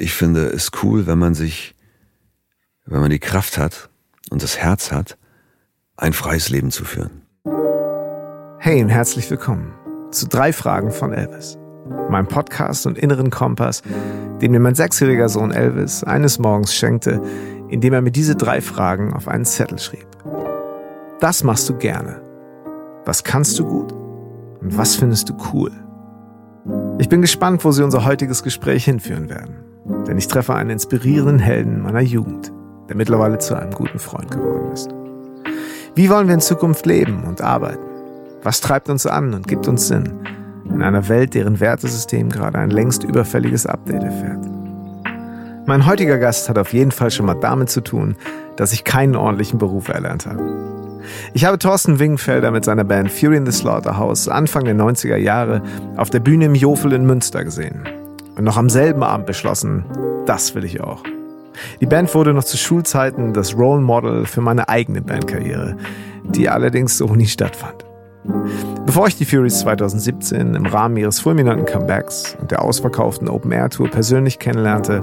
ich finde es cool, wenn man sich, wenn man die Kraft hat und das Herz hat, ein freies Leben zu führen. Hey und herzlich willkommen zu drei Fragen von Elvis. Meinem Podcast und inneren Kompass, den mir mein sechsjähriger Sohn Elvis eines Morgens schenkte, indem er mir diese drei Fragen auf einen Zettel schrieb. Das machst du gerne. Was kannst du gut? Und was findest du cool? Ich bin gespannt, wo Sie unser heutiges Gespräch hinführen werden. Denn ich treffe einen inspirierenden Helden meiner Jugend, der mittlerweile zu einem guten Freund geworden ist. Wie wollen wir in Zukunft leben und arbeiten? Was treibt uns an und gibt uns Sinn in einer Welt, deren Wertesystem gerade ein längst überfälliges Update erfährt? Mein heutiger Gast hat auf jeden Fall schon mal damit zu tun, dass ich keinen ordentlichen Beruf erlernt habe. Ich habe Thorsten Wingfelder mit seiner Band Fury in the Slaughterhouse Anfang der 90er Jahre auf der Bühne im Jofel in Münster gesehen und noch am selben Abend beschlossen, das will ich auch. Die Band wurde noch zu Schulzeiten das Role Model für meine eigene Bandkarriere, die allerdings so nie stattfand. Bevor ich die Furies 2017 im Rahmen ihres fulminanten Comebacks und der ausverkauften Open Air Tour persönlich kennenlernte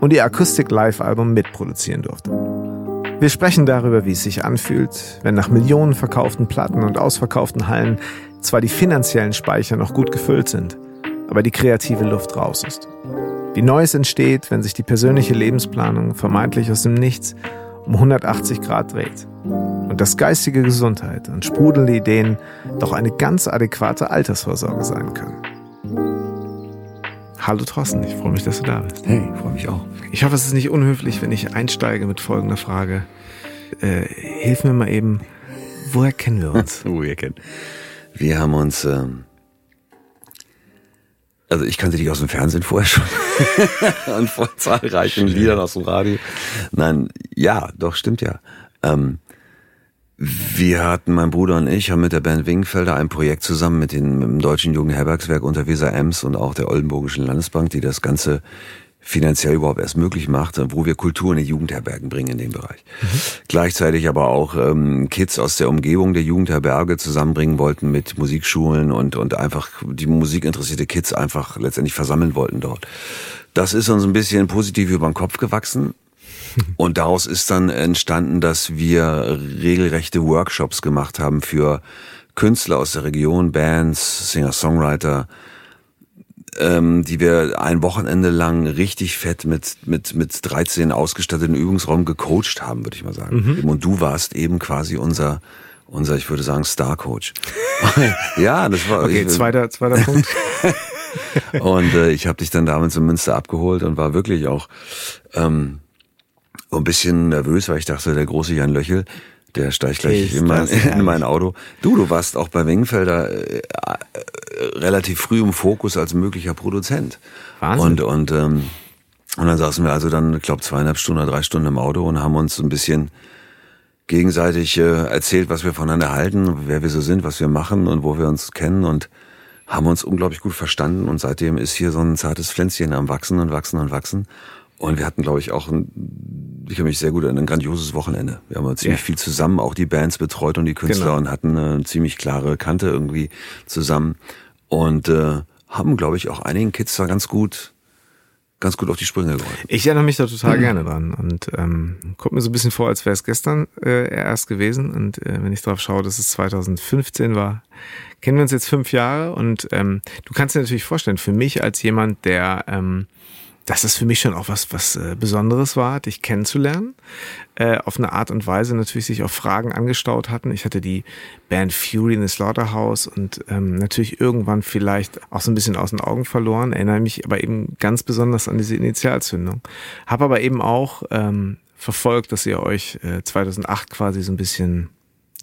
und ihr Akustik Live Album mitproduzieren durfte. Wir sprechen darüber, wie es sich anfühlt, wenn nach Millionen verkauften Platten und ausverkauften Hallen zwar die finanziellen Speicher noch gut gefüllt sind, aber die kreative Luft raus ist. Wie Neues entsteht, wenn sich die persönliche Lebensplanung vermeintlich aus dem Nichts um 180 Grad dreht. Und dass geistige Gesundheit und sprudelnde Ideen doch eine ganz adäquate Altersvorsorge sein können. Hallo Thorsten, ich freue mich, dass du da bist. Hey, freue mich auch. Ich hoffe, es ist nicht unhöflich, wenn ich einsteige mit folgender Frage. Äh, hilf mir mal eben, woher kennen wir uns? woher kennen? Wir haben uns ähm, also ich kannte dich aus dem Fernsehen vorher schon und von zahlreichen Liedern aus dem Radio. Nein, ja, doch, stimmt ja. Ähm, wir hatten, mein Bruder und ich, haben mit der Band Wingfelder ein Projekt zusammen mit, den, mit dem Deutschen Jugendherbergswerk unter Weser Ems und auch der Oldenburgischen Landesbank, die das Ganze finanziell überhaupt erst möglich macht, wo wir Kultur in die Jugendherbergen bringen in dem Bereich. Mhm. Gleichzeitig aber auch ähm, Kids aus der Umgebung der Jugendherberge zusammenbringen wollten mit Musikschulen und, und einfach die musikinteressierte Kids einfach letztendlich versammeln wollten dort. Das ist uns ein bisschen positiv über den Kopf gewachsen. Und daraus ist dann entstanden, dass wir regelrechte Workshops gemacht haben für Künstler aus der Region, Bands, Singer-Songwriter, ähm, die wir ein Wochenende lang richtig fett mit, mit, mit 13 ausgestatteten Übungsraum gecoacht haben, würde ich mal sagen. Mhm. Und du warst eben quasi unser, unser, ich würde sagen, Star-Coach. ja, das war. Okay, ich, zweiter, zweiter Punkt. und äh, ich habe dich dann damals in Münster abgeholt und war wirklich auch ähm, ein bisschen nervös, weil ich dachte, der große Jan Löchel, der steigt gleich in mein, in mein, Auto. Du, du warst auch bei Wengfelder äh, äh, relativ früh im Fokus als möglicher Produzent. Wahnsinn. Und, und, ähm, und dann saßen wir also dann, ich glaube, zweieinhalb Stunden oder drei Stunden im Auto und haben uns ein bisschen gegenseitig äh, erzählt, was wir voneinander halten, wer wir so sind, was wir machen und wo wir uns kennen und haben uns unglaublich gut verstanden und seitdem ist hier so ein zartes Pflänzchen am Wachsen und Wachsen und Wachsen. Und wir hatten, glaube ich, auch ein ich kann mich sehr gut an ein grandioses Wochenende. Wir haben ziemlich ja. viel zusammen auch die Bands betreut und die Künstler genau. und hatten eine ziemlich klare Kante irgendwie zusammen und äh, haben, glaube ich, auch einigen Kids da ganz gut ganz gut auf die Sprünge geholfen. Ich erinnere mich da total mhm. gerne dran und ähm, kommt mir so ein bisschen vor, als wäre es gestern äh, erst gewesen und äh, wenn ich drauf schaue, dass es 2015 war, kennen wir uns jetzt fünf Jahre und ähm, du kannst dir natürlich vorstellen, für mich als jemand, der ähm, dass es für mich schon auch was, was äh, Besonderes war, dich kennenzulernen. Äh, auf eine Art und Weise natürlich sich auch Fragen angestaut hatten. Ich hatte die Band Fury in the Slaughterhouse und ähm, natürlich irgendwann vielleicht auch so ein bisschen aus den Augen verloren. Erinnere mich aber eben ganz besonders an diese Initialzündung. Habe aber eben auch ähm, verfolgt, dass ihr euch äh, 2008 quasi so ein bisschen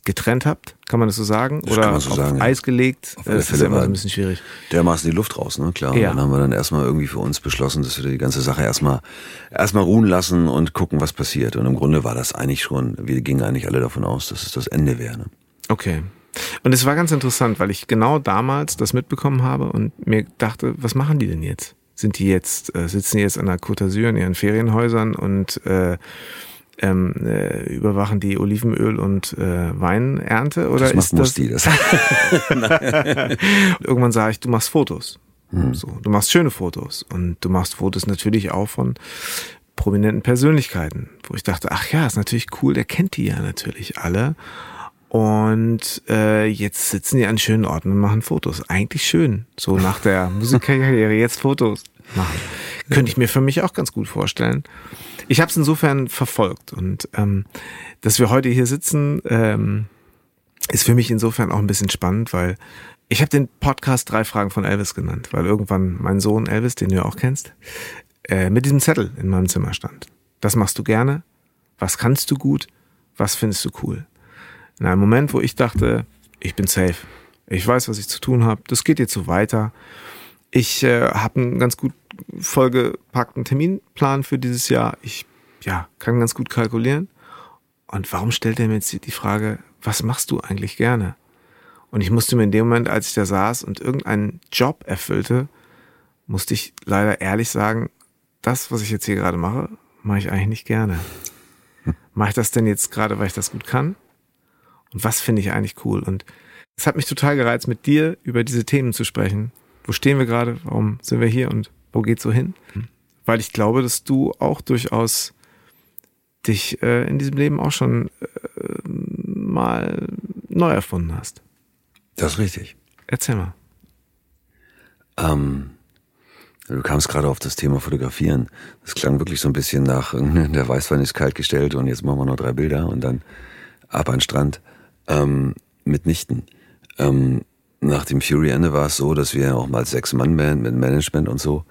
getrennt habt, kann man das so sagen? Das Oder so auf sagen, Eis ja. gelegt? Auf das ist ja immer so ein bisschen schwierig. Dermaßen die Luft raus, ne? Klar. Ja. Und dann haben wir dann erstmal irgendwie für uns beschlossen, dass wir die ganze Sache erstmal erstmal ruhen lassen und gucken, was passiert. Und im Grunde war das eigentlich schon, wir gingen eigentlich alle davon aus, dass es das Ende wäre. Ne? Okay. Und es war ganz interessant, weil ich genau damals das mitbekommen habe und mir dachte, was machen die denn jetzt? Sind die jetzt, äh, sitzen die jetzt an der Côte d'Azur in ihren Ferienhäusern und äh, ähm, äh, überwachen die Olivenöl- und äh, Weinernte? Oder das macht ist das Musti, das. Irgendwann sah ich, du machst Fotos. Hm. So, du machst schöne Fotos und du machst Fotos natürlich auch von prominenten Persönlichkeiten, wo ich dachte, ach ja, ist natürlich cool, der kennt die ja natürlich alle. Und äh, jetzt sitzen die an schönen Orten und machen Fotos. Eigentlich schön, so nach der Musikkarriere jetzt Fotos machen. Könnte ich mir für mich auch ganz gut vorstellen. Ich habe es insofern verfolgt und ähm, dass wir heute hier sitzen, ähm, ist für mich insofern auch ein bisschen spannend, weil ich habe den Podcast drei Fragen von Elvis genannt, weil irgendwann mein Sohn Elvis, den du ja auch kennst, äh, mit diesem Zettel in meinem Zimmer stand. Das machst du gerne? Was kannst du gut? Was findest du cool? In einem Moment, wo ich dachte, ich bin safe. Ich weiß, was ich zu tun habe. Das geht jetzt so weiter. Ich äh, habe einen ganz gut vollgepackten Terminplan für dieses Jahr. Ich ja, kann ganz gut kalkulieren. Und warum stellt er mir jetzt die Frage, was machst du eigentlich gerne? Und ich musste mir in dem Moment, als ich da saß und irgendeinen Job erfüllte, musste ich leider ehrlich sagen, das, was ich jetzt hier gerade mache, mache ich eigentlich nicht gerne. Mache ich das denn jetzt gerade, weil ich das gut kann? Und was finde ich eigentlich cool? Und es hat mich total gereizt, mit dir über diese Themen zu sprechen. Wo stehen wir gerade? Warum sind wir hier und wo geht's so hin? Weil ich glaube, dass du auch durchaus dich äh, in diesem Leben auch schon äh, mal neu erfunden hast. Das ist richtig. Erzähl mal. Ähm, du kamst gerade auf das Thema Fotografieren. Das klang wirklich so ein bisschen nach, der Weißwein ist kalt gestellt und jetzt machen wir noch drei Bilder und dann ab an den Strand. Ähm, mitnichten. Ähm, nach dem Fury Ende war es so, dass wir auch mal sechs Mann Band mit Management und so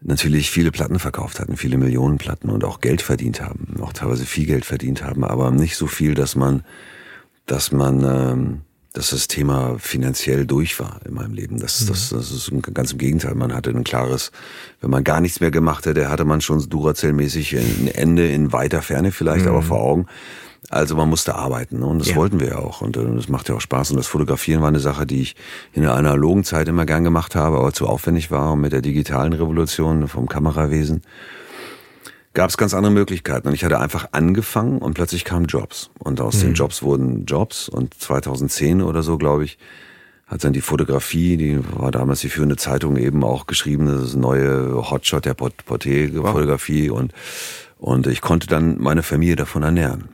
natürlich viele Platten verkauft hatten, viele Millionen Platten und auch Geld verdient haben, auch teilweise viel Geld verdient haben, aber nicht so viel, dass man, dass man ähm, dass das Thema finanziell durch war in meinem Leben. Das, mhm. das, das ist ganz im Gegenteil. Man hatte ein klares, wenn man gar nichts mehr gemacht hätte, hatte man schon Duracell-mäßig ein Ende in weiter Ferne vielleicht, mhm. aber vor Augen. Also man musste arbeiten ne? und das ja. wollten wir ja auch und, und das macht ja auch Spaß und das Fotografieren war eine Sache, die ich in der analogen Zeit immer gern gemacht habe, aber zu aufwendig war und mit der digitalen Revolution vom Kamerawesen gab es ganz andere Möglichkeiten. Und ich hatte einfach angefangen und plötzlich kamen Jobs. Und aus mhm. den Jobs wurden Jobs. Und 2010 oder so, glaube ich, hat dann die Fotografie, die war damals die führende Zeitung eben auch geschrieben, das ist neue Hotshot der Porträtfotografie. Wow. Und, und ich konnte dann meine Familie davon ernähren.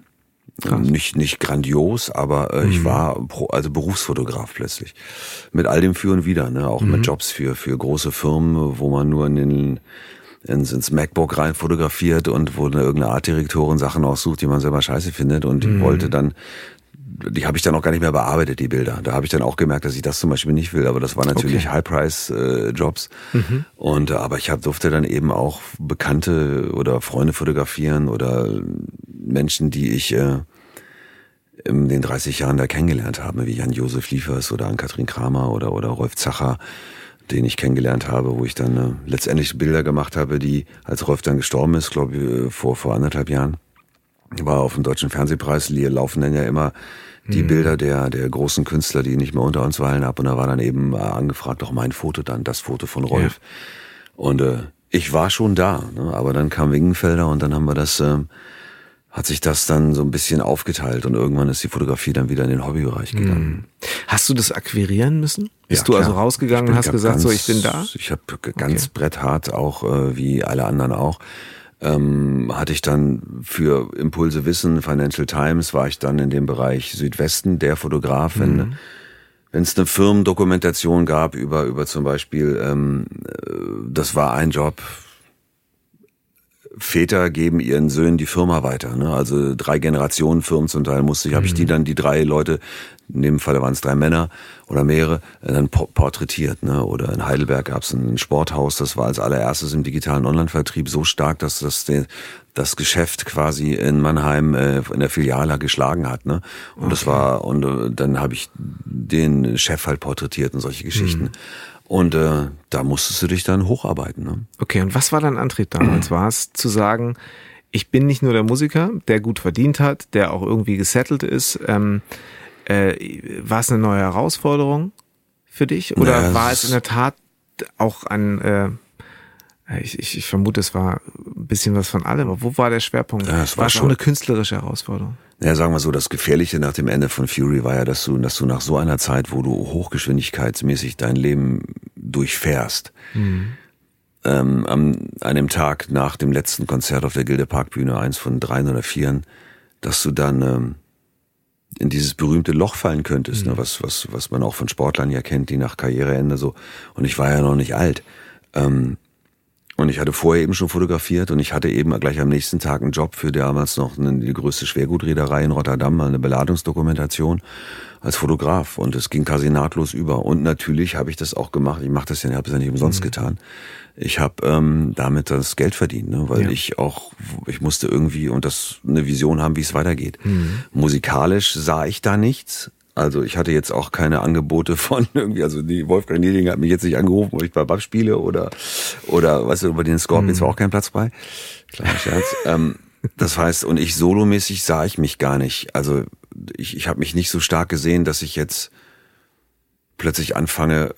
Krass. Nicht, nicht grandios, aber äh, mhm. ich war pro, also Berufsfotograf plötzlich. Mit all dem Für und Wider, ne? auch mhm. mit Jobs für, für große Firmen, wo man nur in den ins, ins MacBook rein fotografiert und wo eine irgendeine Artdirektorin Sachen aussucht, die man selber scheiße findet und mhm. wollte dann die habe ich dann auch gar nicht mehr bearbeitet, die Bilder. Da habe ich dann auch gemerkt, dass ich das zum Beispiel nicht will. Aber das waren natürlich okay. High-Price-Jobs. Mhm. Und äh, aber ich hab, durfte dann eben auch Bekannte oder Freunde fotografieren oder Menschen, die ich äh, in den 30 Jahren da kennengelernt habe, wie Jan-Josef Liefers oder Ann-Kathrin Kramer oder, oder Rolf Zacher den ich kennengelernt habe, wo ich dann äh, letztendlich Bilder gemacht habe, die, als Rolf dann gestorben ist, glaube ich, äh, vor, vor anderthalb Jahren, war auf dem Deutschen Fernsehpreis, laufen dann ja immer die mhm. Bilder der, der großen Künstler, die nicht mehr unter uns weilen ab. Und da war dann eben äh, angefragt, auch mein Foto dann, das Foto von Rolf. Ja. Und äh, ich war schon da, ne? aber dann kam Wingenfelder und dann haben wir das äh, hat sich das dann so ein bisschen aufgeteilt und irgendwann ist die Fotografie dann wieder in den Hobbybereich gegangen. Hm. Hast du das akquirieren müssen? Bist ja, du also rausgegangen und hast gesagt, ganz, so ich bin da? Ich habe ganz okay. bretthart auch, äh, wie alle anderen auch, ähm, hatte ich dann für Impulse Wissen, Financial Times, war ich dann in dem Bereich Südwesten, der Fotograf, wenn mhm. wenn es eine Firmendokumentation gab über über zum Beispiel, ähm, äh, das war ein Job, Väter geben ihren Söhnen die Firma weiter. Ne? Also drei Generationen Firmen zum Teil musste ich, habe ich die mhm. dann, die drei Leute, in dem Fall waren es drei Männer oder mehrere, äh, dann porträtiert. Ne? Oder in Heidelberg gab es ein Sporthaus, das war als allererstes im digitalen Online-Vertrieb so stark, dass das das Geschäft quasi in Mannheim äh, in der Filiale geschlagen hat. Ne? Und okay. das war, und äh, dann habe ich den Chef halt porträtiert und solche Geschichten. Mhm. Und äh, da musstest du dich dann hocharbeiten. Ne? Okay, und was war dein Antrieb damals? War es zu sagen, ich bin nicht nur der Musiker, der gut verdient hat, der auch irgendwie gesettelt ist. Ähm, äh, war es eine neue Herausforderung für dich? Oder naja, war es in der Tat auch ein, äh, ich, ich, ich vermute, es war ein bisschen was von allem. Aber wo war der Schwerpunkt? Ja, es war, war schon eine künstlerische Herausforderung. Ja, sagen wir so, das Gefährliche nach dem Ende von Fury war ja, dass du, dass du nach so einer Zeit, wo du hochgeschwindigkeitsmäßig dein Lem durchfährst. Mhm. Ähm, am, an dem Tag nach dem letzten Konzert auf der Gilde Parkbühne, eins von dreien oder vieren, dass du dann ähm, in dieses berühmte Loch fallen könntest, ne, mhm. ne, was, was, was man auch von Sportlern ja kennt, die nach Karriereende so, und ich war ja noch nicht alt. Ähm, und ich hatte vorher eben schon fotografiert und ich hatte eben gleich am nächsten Tag einen Job für damals noch eine, die größte Schwergutreederei in Rotterdam, eine Beladungsdokumentation als Fotograf und es ging quasi nahtlos über. Und natürlich habe ich das auch gemacht. Ich mache das ja, ich habe es ja nicht umsonst mhm. getan. Ich habe ähm, damit das Geld verdient, ne? weil ja. ich auch, ich musste irgendwie und das eine Vision haben, wie es weitergeht. Mhm. Musikalisch sah ich da nichts, also ich hatte jetzt auch keine Angebote von irgendwie, also die Wolfgang Nieding hat mich jetzt nicht angerufen, ob ich bei BAP spiele oder, oder weißt du, über den Scorpions mhm. war auch kein Platz frei. Kleiner Scherz. ähm, das heißt, und ich solomäßig sah ich mich gar nicht. Also ich, ich habe mich nicht so stark gesehen, dass ich jetzt plötzlich anfange,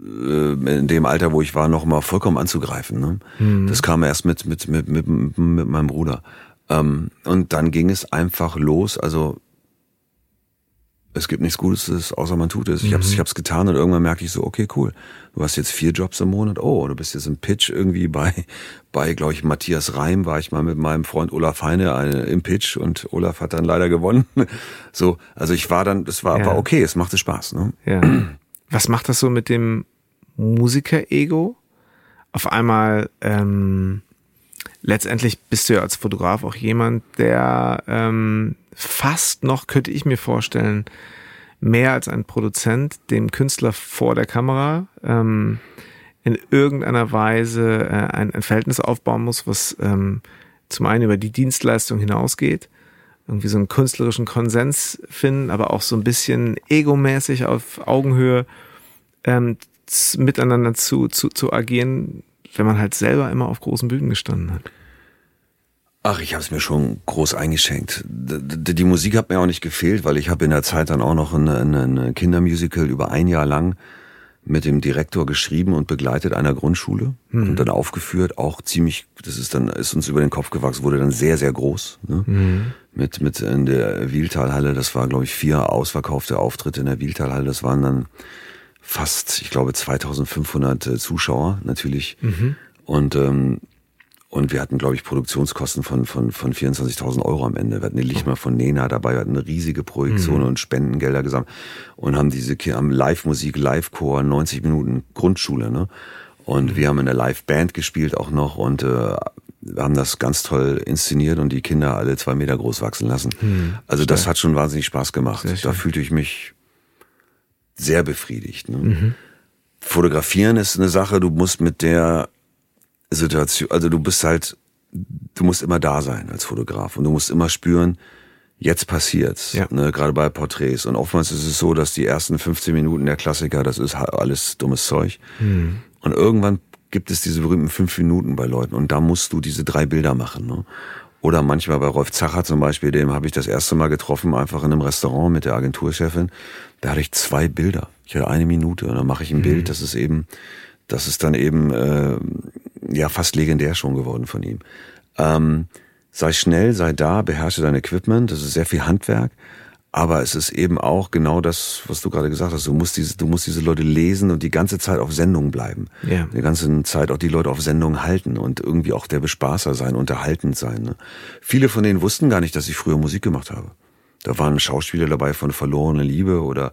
äh, in dem Alter, wo ich war, noch mal vollkommen anzugreifen. Ne? Mhm. Das kam erst mit, mit, mit, mit, mit meinem Bruder. Ähm, und dann ging es einfach los. Also es gibt nichts Gutes, außer man tut es. Ich habe es ich hab's getan und irgendwann merke ich so, okay, cool. Du hast jetzt vier Jobs im Monat. Oh, du bist jetzt im Pitch irgendwie bei, bei glaube ich, Matthias Reim war ich mal mit meinem Freund Olaf Heine eine, im Pitch und Olaf hat dann leider gewonnen. So, also ich war dann, es war, ja. war okay, es machte Spaß. Ne? Ja. Was macht das so mit dem Musiker-Ego? Auf einmal, ähm, letztendlich bist du ja als Fotograf auch jemand, der ähm, fast noch, könnte ich mir vorstellen, mehr als ein Produzent dem Künstler vor der Kamera ähm, in irgendeiner Weise äh, ein, ein Verhältnis aufbauen muss, was ähm, zum einen über die Dienstleistung hinausgeht, irgendwie so einen künstlerischen Konsens finden, aber auch so ein bisschen egomäßig auf Augenhöhe ähm, miteinander zu, zu, zu agieren, wenn man halt selber immer auf großen Bühnen gestanden hat. Ach, ich habe es mir schon groß eingeschenkt. Die Musik hat mir auch nicht gefehlt, weil ich habe in der Zeit dann auch noch ein, ein Kindermusical über ein Jahr lang mit dem Direktor geschrieben und begleitet einer Grundschule mhm. und dann aufgeführt, auch ziemlich, das ist dann, ist uns über den Kopf gewachsen, wurde dann sehr, sehr groß, ne? Mhm. Mit, mit in der Wieltalhalle, das war, glaube ich, vier ausverkaufte Auftritte in der Wieltalhalle, das waren dann fast, ich glaube, 2500 äh, Zuschauer, natürlich. Mhm. Und, ähm, und wir hatten, glaube ich, Produktionskosten von, von, von 24.000 Euro am Ende. Wir hatten die Lichtmer von Nena dabei, wir hatten eine riesige Projektion mhm. und Spendengelder gesammelt und haben diese haben Live-Musik, Live-Chor, 90 Minuten Grundschule, ne? Und mhm. wir haben in der Live-Band gespielt auch noch und äh, haben das ganz toll inszeniert und die Kinder alle zwei Meter groß wachsen lassen. Mhm. Also das hat schon wahnsinnig Spaß gemacht. Da fühlte ich mich sehr befriedigt. Ne? Mhm. Fotografieren ist eine Sache, du musst mit der Situation, also du bist halt, du musst immer da sein als Fotograf und du musst immer spüren, jetzt passiert's, ja. ne, gerade bei Porträts. Und oftmals ist es so, dass die ersten 15 Minuten der Klassiker, das ist alles dummes Zeug. Mhm. Und irgendwann gibt es diese berühmten fünf Minuten bei Leuten und da musst du diese drei Bilder machen. Ne? Oder manchmal bei Rolf Zacher zum Beispiel, dem habe ich das erste Mal getroffen, einfach in einem Restaurant mit der Agenturchefin. Da hatte ich zwei Bilder. Ich hatte eine Minute und dann mache ich ein mhm. Bild, das ist eben, das ist dann eben äh, ja fast legendär schon geworden von ihm. Ähm, sei schnell, sei da, beherrsche dein Equipment, das ist sehr viel Handwerk, aber es ist eben auch genau das, was du gerade gesagt hast. Du musst diese, du musst diese Leute lesen und die ganze Zeit auf Sendung bleiben. Ja. Die ganze Zeit auch die Leute auf Sendung halten und irgendwie auch der Bespaßer sein, unterhaltend sein. Ne? Viele von denen wussten gar nicht, dass ich früher Musik gemacht habe. Da waren Schauspieler dabei von Verlorene Liebe oder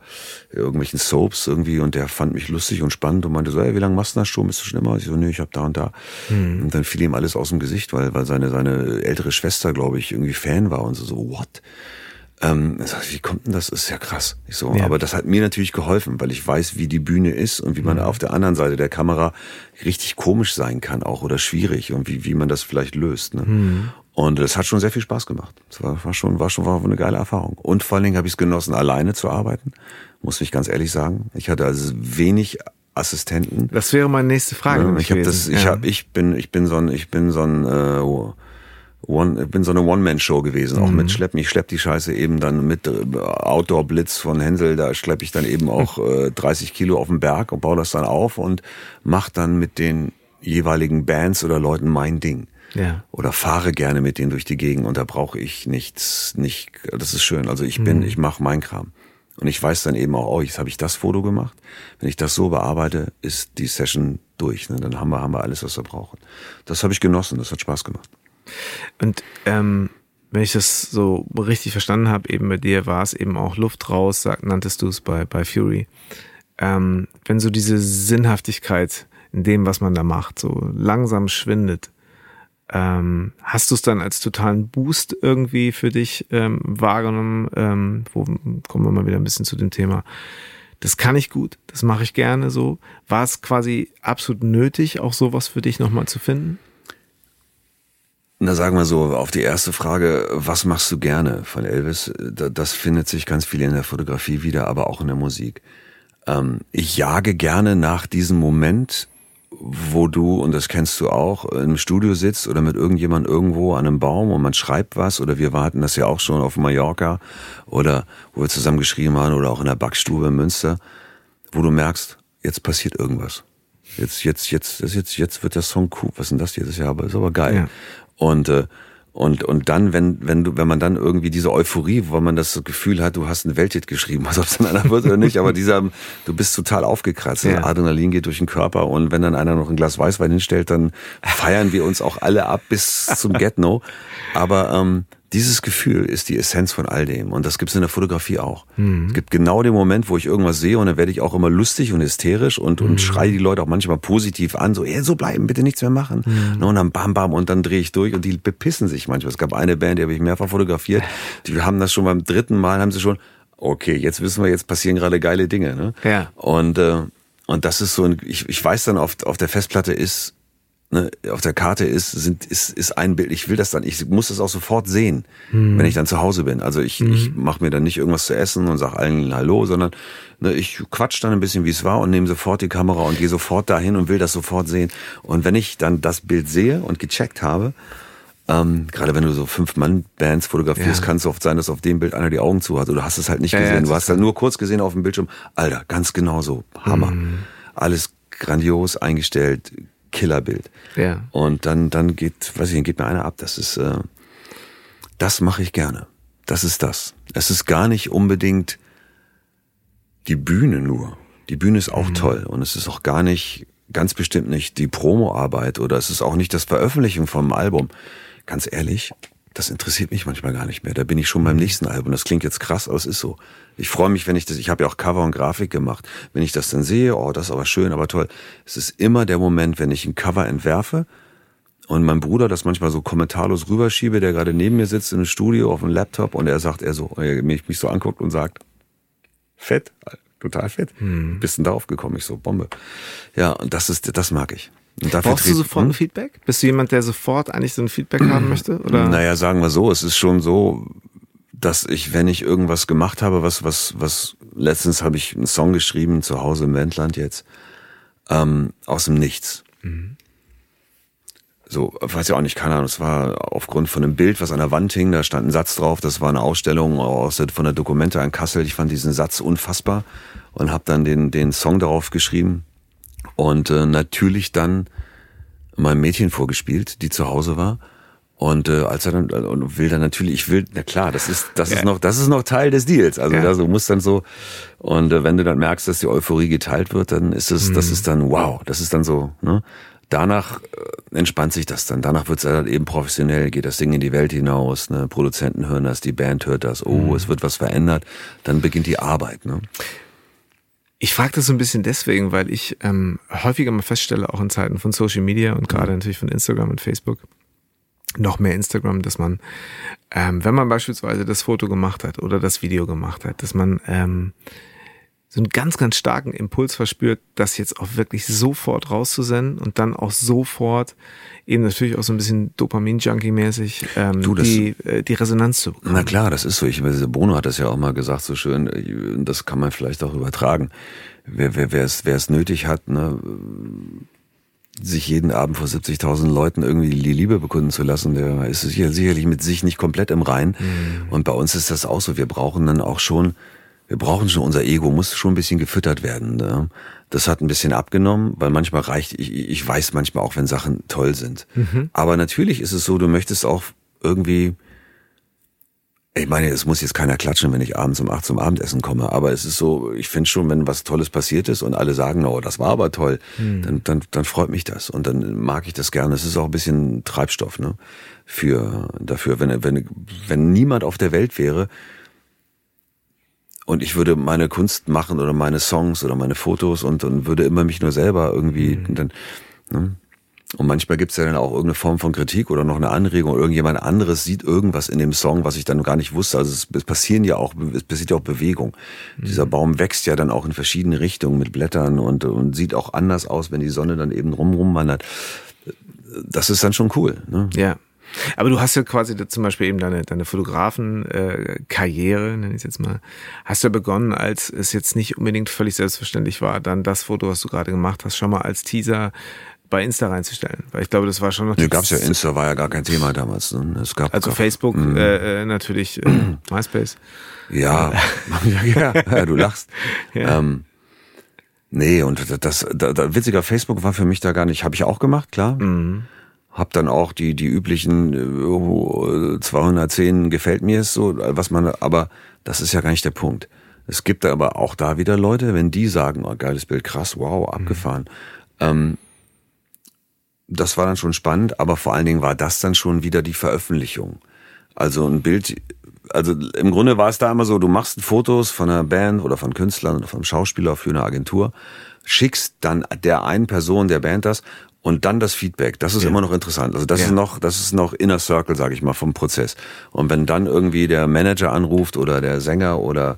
irgendwelchen Soaps irgendwie und der fand mich lustig und spannend und meinte so, ey, wie lange machst du das schon? Bist du schon immer? Ich so, nee, ich hab da und da. Mhm. Und dann fiel ihm alles aus dem Gesicht, weil, weil seine, seine ältere Schwester, glaube ich, irgendwie Fan war und so, so what? Ähm, sag, wie kommt denn das? das? Ist ja krass. Ich so, ja. aber das hat mir natürlich geholfen, weil ich weiß, wie die Bühne ist und wie man mhm. auf der anderen Seite der Kamera richtig komisch sein kann auch oder schwierig und wie, wie man das vielleicht löst. Ne? Mhm. Und es hat schon sehr viel Spaß gemacht. Es war, war schon, war schon war eine geile Erfahrung. Und vor allen Dingen habe ich es genossen, alleine zu arbeiten. Muss ich ganz ehrlich sagen. Ich hatte also wenig Assistenten. Das wäre meine nächste Frage. Ja, ich habe das, ich ja. habe, ich bin, ich bin so ein, ich bin so ein äh, One, ich bin so eine One-Man-Show gewesen, auch mhm. mit Schleppen. Ich schlepp die Scheiße eben dann mit äh, Outdoor-Blitz von Hänsel, da schleppe ich dann eben auch äh, 30 Kilo auf den Berg und baue das dann auf und mach dann mit den jeweiligen Bands oder Leuten mein Ding. Ja. Oder fahre gerne mit denen durch die Gegend und da brauche ich nichts, nicht, das ist schön. Also ich bin, mhm. ich mache mein Kram. Und ich weiß dann eben auch, oh, jetzt habe ich das Foto gemacht. Wenn ich das so bearbeite, ist die Session durch. Ne? Dann haben wir, haben wir alles, was wir brauchen. Das habe ich genossen, das hat Spaß gemacht. Und ähm, wenn ich das so richtig verstanden habe, eben bei dir war es eben auch Luft raus, sag, nanntest du es bei, bei Fury. Ähm, wenn so diese Sinnhaftigkeit in dem, was man da macht, so langsam schwindet, ähm, hast du es dann als totalen Boost irgendwie für dich ähm, wahrgenommen? Ähm, wo kommen wir mal wieder ein bisschen zu dem Thema. Das kann ich gut, das mache ich gerne so. War es quasi absolut nötig, auch sowas für dich nochmal zu finden? Na, sagen wir so, auf die erste Frage, was machst du gerne von Elvis? Das findet sich ganz viel in der Fotografie wieder, aber auch in der Musik. Ähm, ich jage gerne nach diesem Moment, wo du, und das kennst du auch, im Studio sitzt oder mit irgendjemand irgendwo an einem Baum und man schreibt was oder wir warten das ja auch schon auf Mallorca oder wo wir zusammen geschrieben haben oder auch in der Backstube in Münster, wo du merkst, jetzt passiert irgendwas. Jetzt, jetzt, jetzt, jetzt, jetzt wird der Song cool. Was ist denn das dieses Jahr? Aber ist aber geil. Ja. Und äh, und, und dann, wenn, wenn du, wenn man dann irgendwie diese Euphorie, wo man das Gefühl hat, du hast einen Welthit geschrieben, was ob es dann einer wird oder nicht, aber dieser, du bist total aufgekratzt. Ja. Adrenalin geht durch den Körper und wenn dann einer noch ein Glas Weißwein hinstellt, dann feiern wir uns auch alle ab bis zum Get-No. Aber ähm, dieses Gefühl ist die Essenz von all dem. Und das gibt es in der Fotografie auch. Mhm. Es gibt genau den Moment, wo ich irgendwas sehe und dann werde ich auch immer lustig und hysterisch und, mhm. und schreie die Leute auch manchmal positiv an, so, ey, so bleiben, bitte nichts mehr machen. Mhm. Und dann bam, bam und dann drehe ich durch und die bepissen sich manchmal. Es gab eine Band, die habe ich mehrfach fotografiert, die haben das schon beim dritten Mal, haben sie schon, okay, jetzt wissen wir, jetzt passieren gerade geile Dinge. Ne? Ja. Und, äh, und das ist so ein, ich, ich weiß dann, auf, auf der Festplatte ist ne, auf der Karte ist, sind, ist, ist ein Bild. Ich will das dann, ich muss das auch sofort sehen, hm. wenn ich dann zu Hause bin. Also ich, hm. ich mache mir dann nicht irgendwas zu essen und sag allen Hallo, sondern ne, ich quatsch dann ein bisschen, wie es war und nehme sofort die Kamera und gehe sofort dahin und will das sofort sehen. Und wenn ich dann das Bild sehe und gecheckt habe, ähm, gerade wenn du so fünf Mann Bands fotografierst, ja. kann es oft sein, dass auf dem Bild einer die Augen zu hat. Oder du hast es halt nicht ja, gesehen. Ja, du hast halt nur kurz gesehen auf dem Bildschirm. Alter, ganz genau so. Hammer. Mhm. Alles grandios eingestellt, Killerbild. Ja. Und dann, dann geht, weiß ich, geht mir einer ab. Das ist, äh, das mache ich gerne. Das ist das. Es ist gar nicht unbedingt die Bühne nur. Die Bühne ist auch mhm. toll und es ist auch gar nicht, ganz bestimmt nicht die Promoarbeit oder es ist auch nicht das Veröffentlichen vom Album. Ganz ehrlich, das interessiert mich manchmal gar nicht mehr. Da bin ich schon beim nächsten Album. Das klingt jetzt krass, aber es ist so. Ich freue mich, wenn ich das, ich habe ja auch Cover und Grafik gemacht. Wenn ich das dann sehe, oh, das ist aber schön, aber toll. Es ist immer der Moment, wenn ich ein Cover entwerfe und mein Bruder das manchmal so kommentarlos rüberschiebe, der gerade neben mir sitzt in einem Studio auf dem Laptop und er sagt, er so, er mich, mich so anguckt und sagt, fett, total fett. Hm. Bist denn darauf gekommen? Ich so, Bombe. Ja, und das ist, das mag ich. Brauchst du sofort ein hm? Feedback? Bist du jemand, der sofort eigentlich so ein Feedback haben möchte? Oder? Naja, sagen wir so, es ist schon so, dass ich, wenn ich irgendwas gemacht habe, was, was, was, letztens habe ich einen Song geschrieben, zu Hause im Wendland jetzt, ähm, aus dem Nichts. Mhm. So, weiß ja auch nicht, keine Ahnung, es war aufgrund von einem Bild, was an der Wand hing, da stand ein Satz drauf, das war eine Ausstellung aus der, von der Dokumente an Kassel. Ich fand diesen Satz unfassbar und habe dann den, den Song darauf geschrieben und äh, natürlich dann meinem Mädchen vorgespielt, die zu Hause war. Und äh, als er dann äh, und will dann natürlich, ich will, na klar, das ist das ja. ist noch das ist noch Teil des Deals. Also ja. da so muss dann so und äh, wenn du dann merkst, dass die Euphorie geteilt wird, dann ist es, mhm. das ist dann wow, das ist dann so. Ne? Danach äh, entspannt sich das dann. Danach wird es dann eben professionell, geht das Ding in die Welt hinaus. Ne? Produzenten hören das, die Band hört das. Oh, mhm. es wird was verändert. Dann beginnt die Arbeit. Ne? Ich frage das so ein bisschen deswegen, weil ich ähm, häufiger mal feststelle, auch in Zeiten von Social Media und gerade mhm. natürlich von Instagram und Facebook, noch mehr Instagram, dass man, ähm, wenn man beispielsweise das Foto gemacht hat oder das Video gemacht hat, dass man ähm, so einen ganz, ganz starken Impuls verspürt, das jetzt auch wirklich sofort rauszusenden und dann auch sofort eben natürlich auch so ein bisschen Dopamin-Junkie-mäßig ähm, du, die, äh, die Resonanz zu bekommen. Na klar, das ist so. Ich, Bono hat das ja auch mal gesagt, so schön, äh, das kann man vielleicht auch übertragen. Wer, wer, wer, es, wer es nötig hat, ne, sich jeden Abend vor 70.000 Leuten irgendwie die Liebe bekunden zu lassen, der ist sicherlich mit sich nicht komplett im Rein. Mhm. Und bei uns ist das auch so. Wir brauchen dann auch schon wir brauchen schon, unser Ego muss schon ein bisschen gefüttert werden. Ne? Das hat ein bisschen abgenommen, weil manchmal reicht, ich, ich weiß manchmal auch, wenn Sachen toll sind. Mhm. Aber natürlich ist es so, du möchtest auch irgendwie Ich meine, es muss jetzt keiner klatschen, wenn ich abends um acht zum Abendessen komme, aber es ist so, ich finde schon, wenn was Tolles passiert ist und alle sagen, oh, das war aber toll, hm. dann, dann, dann freut mich das und dann mag ich das gerne. Es ist auch ein bisschen Treibstoff, ne, für, dafür, wenn, wenn, wenn niemand auf der Welt wäre und ich würde meine Kunst machen oder meine Songs oder meine Fotos und, und würde immer mich nur selber irgendwie, hm. dann, ne, und manchmal gibt's ja dann auch irgendeine Form von Kritik oder noch eine Anregung. Irgendjemand anderes sieht irgendwas in dem Song, was ich dann gar nicht wusste. Also es, passieren ja auch, es passiert ja auch Bewegung. Mhm. Dieser Baum wächst ja dann auch in verschiedene Richtungen mit Blättern und, und sieht auch anders aus, wenn die Sonne dann eben rum rumwandert. Das ist dann schon cool. Ne? Ja. Aber du hast ja quasi zum Beispiel eben deine, deine Fotografen-Karriere, äh, nenne ich es jetzt mal, hast du ja begonnen, als es jetzt nicht unbedingt völlig selbstverständlich war, dann das Foto, was du gerade gemacht hast, schon mal als Teaser bei Insta reinzustellen. Weil ich glaube, das war schon noch. Nee, gab's ja Insta, war ja gar kein Thema damals. Ne? Es gab also Facebook, mm. äh, natürlich, äh, MySpace. Ja, ja, ja, du lachst. Ja. Ähm, nee, und das, da, da, witziger Facebook war für mich da gar nicht. Habe ich auch gemacht, klar. Mhm. Hab dann auch die die üblichen äh, 210 gefällt mir es so, was man. Aber das ist ja gar nicht der Punkt. Es gibt aber auch da wieder Leute, wenn die sagen, oh, geiles Bild, krass, wow, abgefahren. Mhm. Ähm, das war dann schon spannend, aber vor allen Dingen war das dann schon wieder die Veröffentlichung. Also ein Bild, also im Grunde war es da immer so, du machst Fotos von einer Band oder von Künstlern oder vom Schauspieler für eine Agentur, schickst dann der einen Person der Band das und dann das Feedback. Das ist ja. immer noch interessant. Also das ja. ist noch, das ist noch Inner Circle, sage ich mal, vom Prozess. Und wenn dann irgendwie der Manager anruft oder der Sänger oder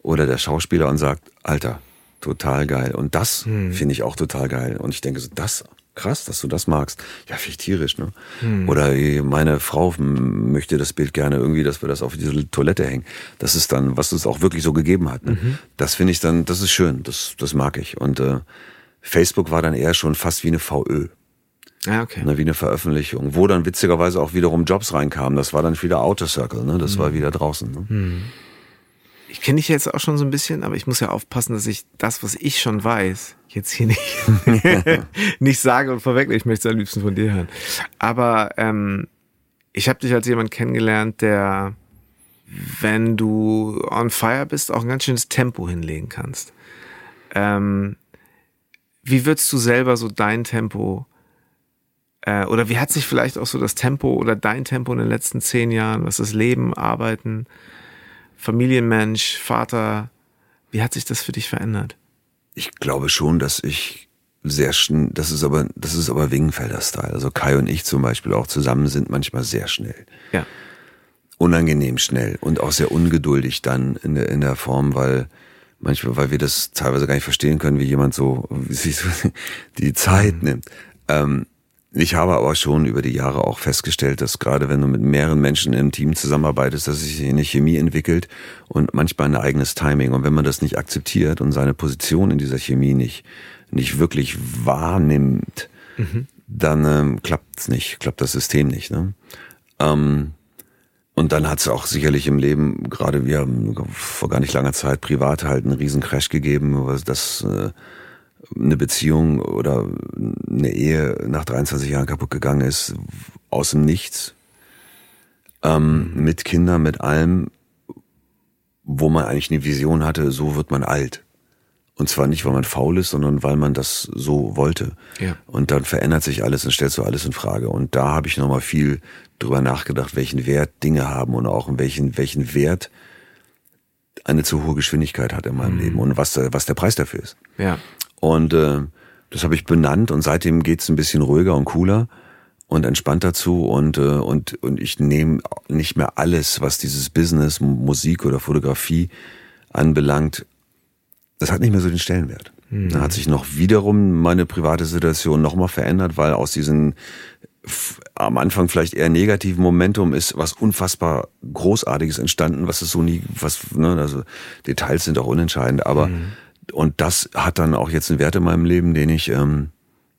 oder der Schauspieler und sagt, Alter, total geil. Und das hm. finde ich auch total geil. Und ich denke so, das krass, dass du das magst. Ja, finde ich tierisch, ne? Hm. Oder meine Frau möchte das Bild gerne irgendwie, dass wir das auf diese Toilette hängen. Das ist dann, was es auch wirklich so gegeben hat. Ne? Mhm. Das finde ich dann, das ist schön, das, das mag ich. Und äh, Facebook war dann eher schon fast wie eine VÖ. Ja, okay. Ne, wie eine Veröffentlichung, wo dann witzigerweise auch wiederum Jobs reinkamen. Das war dann wieder Outer Circle, ne? Das mhm. war wieder draußen. Ne? Mhm ich kenne dich jetzt auch schon so ein bisschen, aber ich muss ja aufpassen, dass ich das, was ich schon weiß, jetzt hier nicht, nicht sage und vorwegnehme. Ich möchte es am liebsten von dir hören. Aber ähm, ich habe dich als jemand kennengelernt, der, wenn du on fire bist, auch ein ganz schönes Tempo hinlegen kannst. Ähm, wie würdest du selber so dein Tempo äh, oder wie hat sich vielleicht auch so das Tempo oder dein Tempo in den letzten zehn Jahren, was das Leben, Arbeiten, Familienmensch, Vater. Wie hat sich das für dich verändert? Ich glaube schon, dass ich sehr schnell, das ist aber, das ist aber Wingenfelder-Style. Also Kai und ich zum Beispiel auch zusammen sind manchmal sehr schnell. Ja. Unangenehm schnell und auch sehr ungeduldig dann in der, in der Form, weil manchmal, weil wir das teilweise gar nicht verstehen können, wie jemand so, wie sich so die Zeit mhm. nimmt. Ähm, ich habe aber schon über die Jahre auch festgestellt, dass gerade wenn du mit mehreren Menschen im Team zusammenarbeitest, dass sich eine Chemie entwickelt und manchmal ein eigenes Timing. Und wenn man das nicht akzeptiert und seine Position in dieser Chemie nicht, nicht wirklich wahrnimmt, mhm. dann ähm, klappt es nicht, klappt das System nicht. Ne? Ähm, und dann hat es auch sicherlich im Leben, gerade wir haben vor gar nicht langer Zeit privat halt einen riesen Crash gegeben, das äh, eine Beziehung oder eine Ehe nach 23 Jahren kaputt gegangen ist, aus dem Nichts, ähm, mit Kindern, mit allem, wo man eigentlich eine Vision hatte, so wird man alt. Und zwar nicht, weil man faul ist, sondern weil man das so wollte. Ja. Und dann verändert sich alles und stellst du alles in Frage. Und da habe ich nochmal viel drüber nachgedacht, welchen Wert Dinge haben und auch in welchen, welchen Wert eine zu hohe Geschwindigkeit hat in meinem mhm. Leben und was, was der Preis dafür ist. Ja. Und äh, das habe ich benannt und seitdem geht's ein bisschen ruhiger und cooler und entspannt dazu und äh, und und ich nehme nicht mehr alles, was dieses Business, Musik oder Fotografie anbelangt. Das hat nicht mehr so den Stellenwert. Mhm. Da hat sich noch wiederum meine private Situation nochmal verändert, weil aus diesen am Anfang vielleicht eher negativen Momentum ist was unfassbar Großartiges entstanden, was es so nie, was, ne, also Details sind auch unentscheidend, aber mhm und das hat dann auch jetzt einen Wert in meinem Leben, den ich, ähm,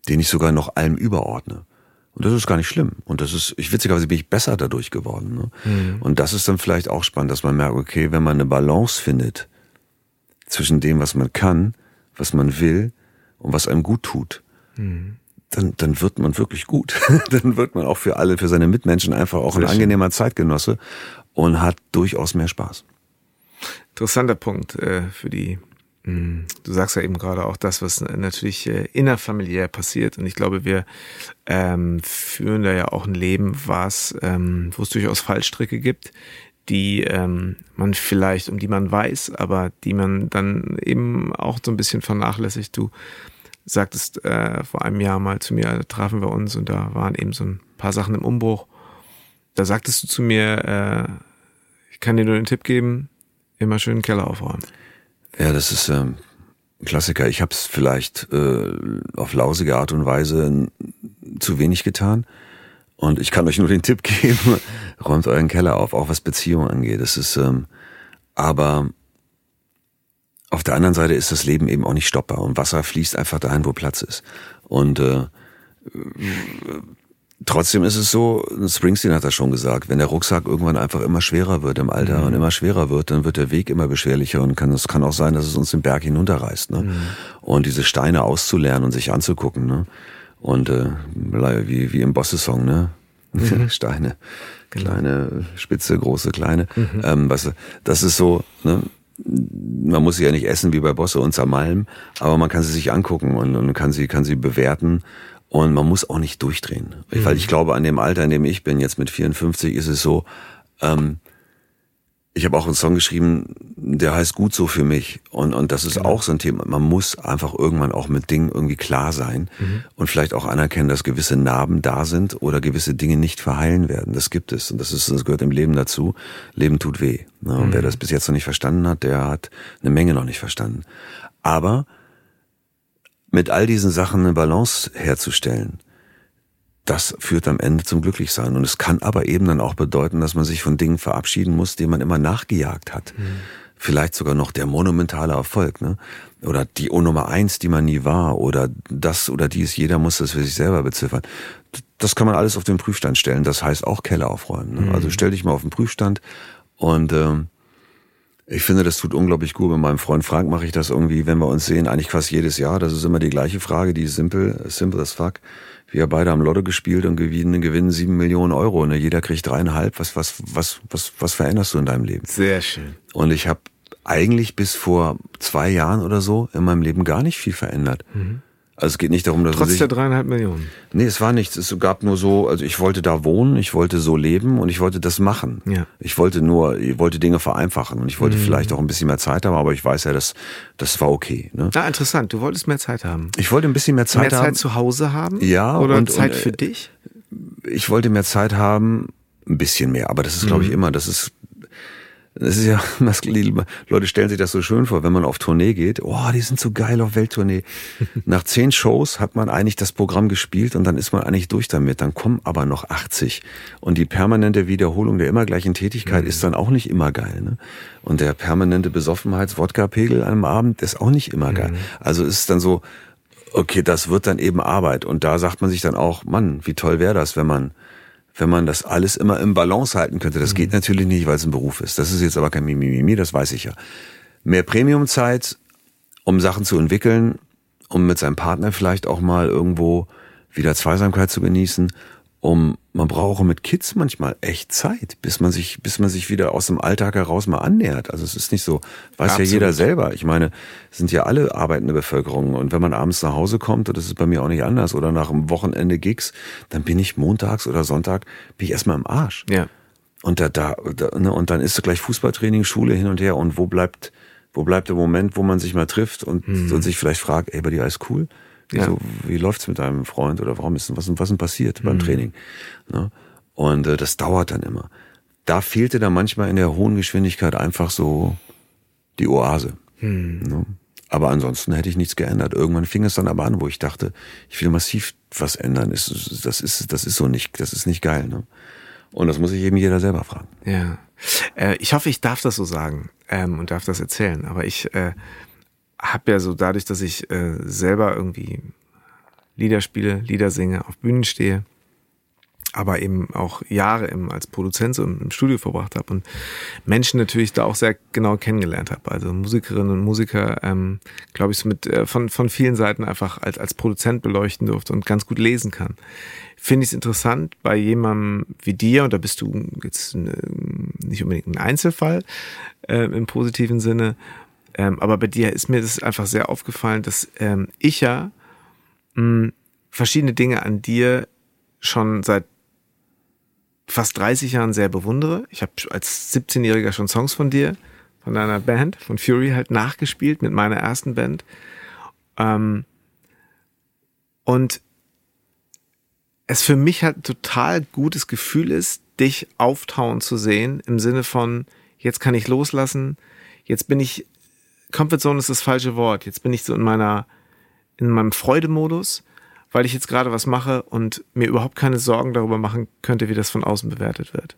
den ich sogar noch allem überordne. Und das ist gar nicht schlimm. Und das ist, ich witzigerweise bin ich besser dadurch geworden. Ne? Mhm. Und das ist dann vielleicht auch spannend, dass man merkt, okay, wenn man eine Balance findet zwischen dem, was man kann, was man will und was einem gut tut, mhm. dann, dann wird man wirklich gut. dann wird man auch für alle, für seine Mitmenschen einfach auch Sehr ein angenehmer Zeitgenosse und hat durchaus mehr Spaß. Interessanter Punkt äh, für die. Mh, hm, du sagst ja eben gerade auch das, was natürlich äh, innerfamiliär passiert. Und ich glaube, wir ähm, führen da ja auch ein Leben, was, ähm, wo es durchaus Fallstricke gibt, die ähm, man vielleicht, um die man weiß, aber die man dann eben auch so ein bisschen vernachlässigt. Du sagtest äh, vor einem Jahr mal zu mir, da trafen wir uns und da waren eben so ein paar Sachen im Umbruch. Da sagtest du zu mir, äh, ich kann dir nur den Tipp geben, immer schön den Keller aufräumen. Ja, das ist ähm, ein Klassiker. Ich habe es vielleicht äh, auf lausige Art und Weise zu wenig getan. Und ich kann euch nur den Tipp geben, räumt euren Keller auf, auch was Beziehungen angeht. Das ist, ähm, aber auf der anderen Seite ist das Leben eben auch nicht stoppbar und Wasser fließt einfach dahin, wo Platz ist. Und äh, trotzdem ist es so, Springsteen hat das schon gesagt, wenn der Rucksack irgendwann einfach immer schwerer wird im Alter mhm. und immer schwerer wird, dann wird der Weg immer beschwerlicher und kann, es kann auch sein, dass es uns den Berg hinunterreißt. Ne? Mhm. Und diese Steine auszulernen und sich anzugucken. Ne? Und äh, wie, wie im Bosse-Song, ne? Mhm. Steine. Genau. Kleine, spitze, große, kleine. Mhm. Ähm, was, das ist so, ne? man muss sie ja nicht essen wie bei Bosse und Zermalm, aber man kann sie sich angucken und, und kann sie kann sie bewerten und man muss auch nicht durchdrehen, mhm. weil ich glaube an dem Alter, in dem ich bin jetzt mit 54, ist es so, ähm, ich habe auch einen Song geschrieben, der heißt gut so für mich. Und, und das ist genau. auch so ein Thema. Man muss einfach irgendwann auch mit Dingen irgendwie klar sein mhm. und vielleicht auch anerkennen, dass gewisse Narben da sind oder gewisse Dinge nicht verheilen werden. Das gibt es. Und das ist, das gehört im Leben dazu. Leben tut weh. Ne? Und mhm. wer das bis jetzt noch nicht verstanden hat, der hat eine Menge noch nicht verstanden. Aber mit all diesen Sachen eine Balance herzustellen, das führt am Ende zum Glücklichsein. Und es kann aber eben dann auch bedeuten, dass man sich von Dingen verabschieden muss, denen man immer nachgejagt hat. Mhm. Vielleicht sogar noch der monumentale Erfolg, ne? Oder die O Nummer eins, die man nie war, oder das oder dies, jeder muss das für sich selber beziffern. Das kann man alles auf den Prüfstand stellen. Das heißt auch Keller aufräumen. Ne? Mhm. Also stell dich mal auf den Prüfstand und ähm, ich finde, das tut unglaublich gut. Mit meinem Freund Frank mache ich das irgendwie, wenn wir uns sehen, eigentlich fast jedes Jahr. Das ist immer die gleiche Frage, die ist simpel, simple as fuck. Wir beide haben Lotto gespielt und gewinnen, gewinnen sieben Millionen Euro. Ne? Jeder kriegt dreieinhalb. Was, was, was, was, was veränderst du in deinem Leben? Sehr schön. Und ich habe eigentlich bis vor zwei Jahren oder so in meinem Leben gar nicht viel verändert. Mhm. Also es geht nicht darum, dass Trotz der dreieinhalb Millionen. Nee, es war nichts. Es gab nur so, also ich wollte da wohnen, ich wollte so leben und ich wollte das machen. Ja. Ich wollte nur, ich wollte Dinge vereinfachen und ich wollte mhm. vielleicht auch ein bisschen mehr Zeit haben, aber ich weiß ja, dass das war okay. Ne? Ah, interessant. Du wolltest mehr Zeit haben. Ich wollte ein bisschen mehr Zeit haben. Mehr Zeit zu Hause haben? Ja. Oder und, Zeit und, für dich? Ich wollte mehr Zeit haben, ein bisschen mehr, aber das ist, glaube ich, mhm. immer, das ist das ist ja, Leute stellen sich das so schön vor, wenn man auf Tournee geht. Oh, die sind so geil auf Welttournee. Nach zehn Shows hat man eigentlich das Programm gespielt und dann ist man eigentlich durch damit. Dann kommen aber noch 80. Und die permanente Wiederholung der immer gleichen Tätigkeit mhm. ist dann auch nicht immer geil. Ne? Und der permanente Besoffenheits-Wodka-Pegel am Abend ist auch nicht immer geil. Mhm. Also ist dann so, okay, das wird dann eben Arbeit. Und da sagt man sich dann auch, Mann, wie toll wäre das, wenn man wenn man das alles immer im Balance halten könnte. Das mhm. geht natürlich nicht, weil es ein Beruf ist. Das ist jetzt aber kein Mimimi, das weiß ich ja. Mehr Premiumzeit, um Sachen zu entwickeln, um mit seinem Partner vielleicht auch mal irgendwo wieder Zweisamkeit zu genießen um man brauche mit Kids manchmal echt Zeit, bis man sich, bis man sich wieder aus dem Alltag heraus mal annähert. Also es ist nicht so, weiß Absolut. ja jeder selber. Ich meine, sind ja alle arbeitende Bevölkerung. Und wenn man abends nach Hause kommt, und das ist bei mir auch nicht anders, oder nach einem Wochenende Gigs, dann bin ich montags oder Sonntag, bin ich erstmal im Arsch. Ja. Und da, da, da ne, und dann ist gleich Fußballtraining, Schule hin und her. Und wo bleibt, wo bleibt der Moment, wo man sich mal trifft und, mhm. und sich vielleicht fragt, ey, bei dir alles cool? Ja. So, wie läuft's mit deinem Freund oder warum ist was, was denn passiert mhm. beim Training? Ne? Und äh, das dauert dann immer. Da fehlte dann manchmal in der hohen Geschwindigkeit einfach so die Oase. Mhm. Ne? Aber ansonsten hätte ich nichts geändert. Irgendwann fing es dann aber an, wo ich dachte, ich will massiv was ändern. Das ist, das ist, das ist so nicht, das ist nicht geil. Ne? Und das muss sich eben jeder selber fragen. Ja. Äh, ich hoffe, ich darf das so sagen ähm, und darf das erzählen. Aber ich äh, habe ja so dadurch, dass ich äh, selber irgendwie Lieder spiele, Lieder singe, auf Bühnen stehe, aber eben auch Jahre im, als Produzent so im Studio verbracht habe und Menschen natürlich da auch sehr genau kennengelernt habe. Also Musikerinnen und Musiker, ähm, glaube ich, so mit äh, von, von vielen Seiten einfach als, als Produzent beleuchten durfte und ganz gut lesen kann. Finde ich es interessant bei jemandem wie dir, und da bist du jetzt äh, nicht unbedingt ein Einzelfall äh, im positiven Sinne, ähm, aber bei dir ist mir das einfach sehr aufgefallen, dass ähm, ich ja mh, verschiedene Dinge an dir schon seit fast 30 Jahren sehr bewundere. Ich habe als 17-Jähriger schon Songs von dir, von deiner Band, von Fury halt nachgespielt mit meiner ersten Band. Ähm, und es für mich halt total gutes Gefühl ist, dich auftauen zu sehen, im Sinne von, jetzt kann ich loslassen, jetzt bin ich, Comfort Zone ist das falsche Wort, jetzt bin ich so in meiner, in meinem Freudemodus weil ich jetzt gerade was mache und mir überhaupt keine Sorgen darüber machen könnte, wie das von außen bewertet wird.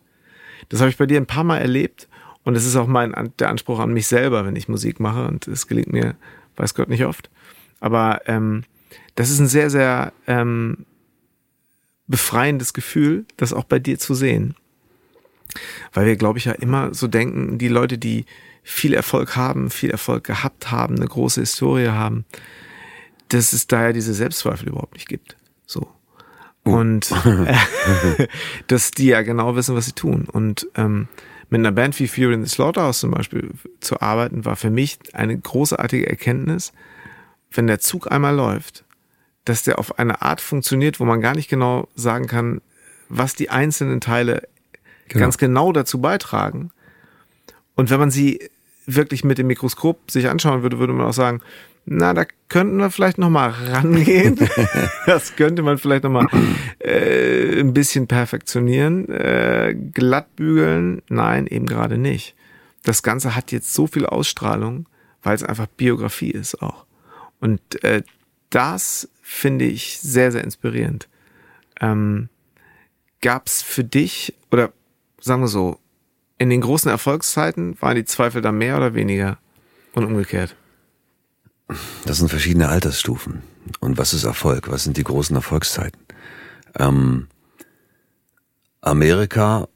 Das habe ich bei dir ein paar Mal erlebt und es ist auch mein der Anspruch an mich selber, wenn ich Musik mache und es gelingt mir, weiß Gott nicht oft. Aber ähm, das ist ein sehr, sehr ähm, befreiendes Gefühl, das auch bei dir zu sehen. Weil wir, glaube ich, ja immer so denken, die Leute, die viel Erfolg haben, viel Erfolg gehabt haben, eine große Historie haben, dass es daher diese Selbstzweifel überhaupt nicht gibt. So. Oh. Und äh, dass die ja genau wissen, was sie tun. Und ähm, mit einer Band wie Fury in the Slaughterhouse zum Beispiel zu arbeiten, war für mich eine großartige Erkenntnis, wenn der Zug einmal läuft, dass der auf eine Art funktioniert, wo man gar nicht genau sagen kann, was die einzelnen Teile genau. ganz genau dazu beitragen. Und wenn man sie wirklich mit dem Mikroskop sich anschauen würde, würde man auch sagen, na, da könnten wir vielleicht noch mal rangehen. das könnte man vielleicht noch mal äh, ein bisschen perfektionieren, äh, glatt bügeln. Nein, eben gerade nicht. Das Ganze hat jetzt so viel Ausstrahlung, weil es einfach Biografie ist auch. Und äh, das finde ich sehr, sehr inspirierend. Ähm, Gab es für dich, oder sagen wir so, in den großen Erfolgszeiten waren die Zweifel da mehr oder weniger und umgekehrt? Das sind verschiedene Altersstufen. Und was ist Erfolg? Was sind die großen Erfolgszeiten? Ähm, Amerika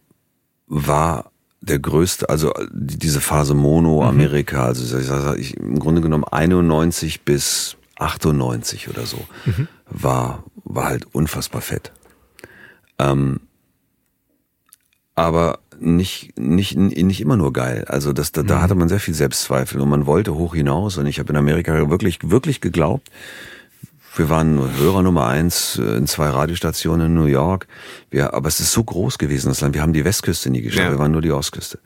war der größte, also diese Phase Mono mhm. Amerika, also ich, im Grunde genommen 91 bis 98 oder so, mhm. war, war halt unfassbar fett. Ähm, aber nicht, nicht, nicht immer nur geil. Also das, da, da mhm. hatte man sehr viel Selbstzweifel und man wollte hoch hinaus. Und ich habe in Amerika wirklich, wirklich geglaubt, wir waren Hörer Nummer eins äh, in zwei Radiostationen in New York. Wir, aber es ist so groß gewesen, das Land. Wir haben die Westküste nie geschaut, ja. wir waren nur die Ostküste.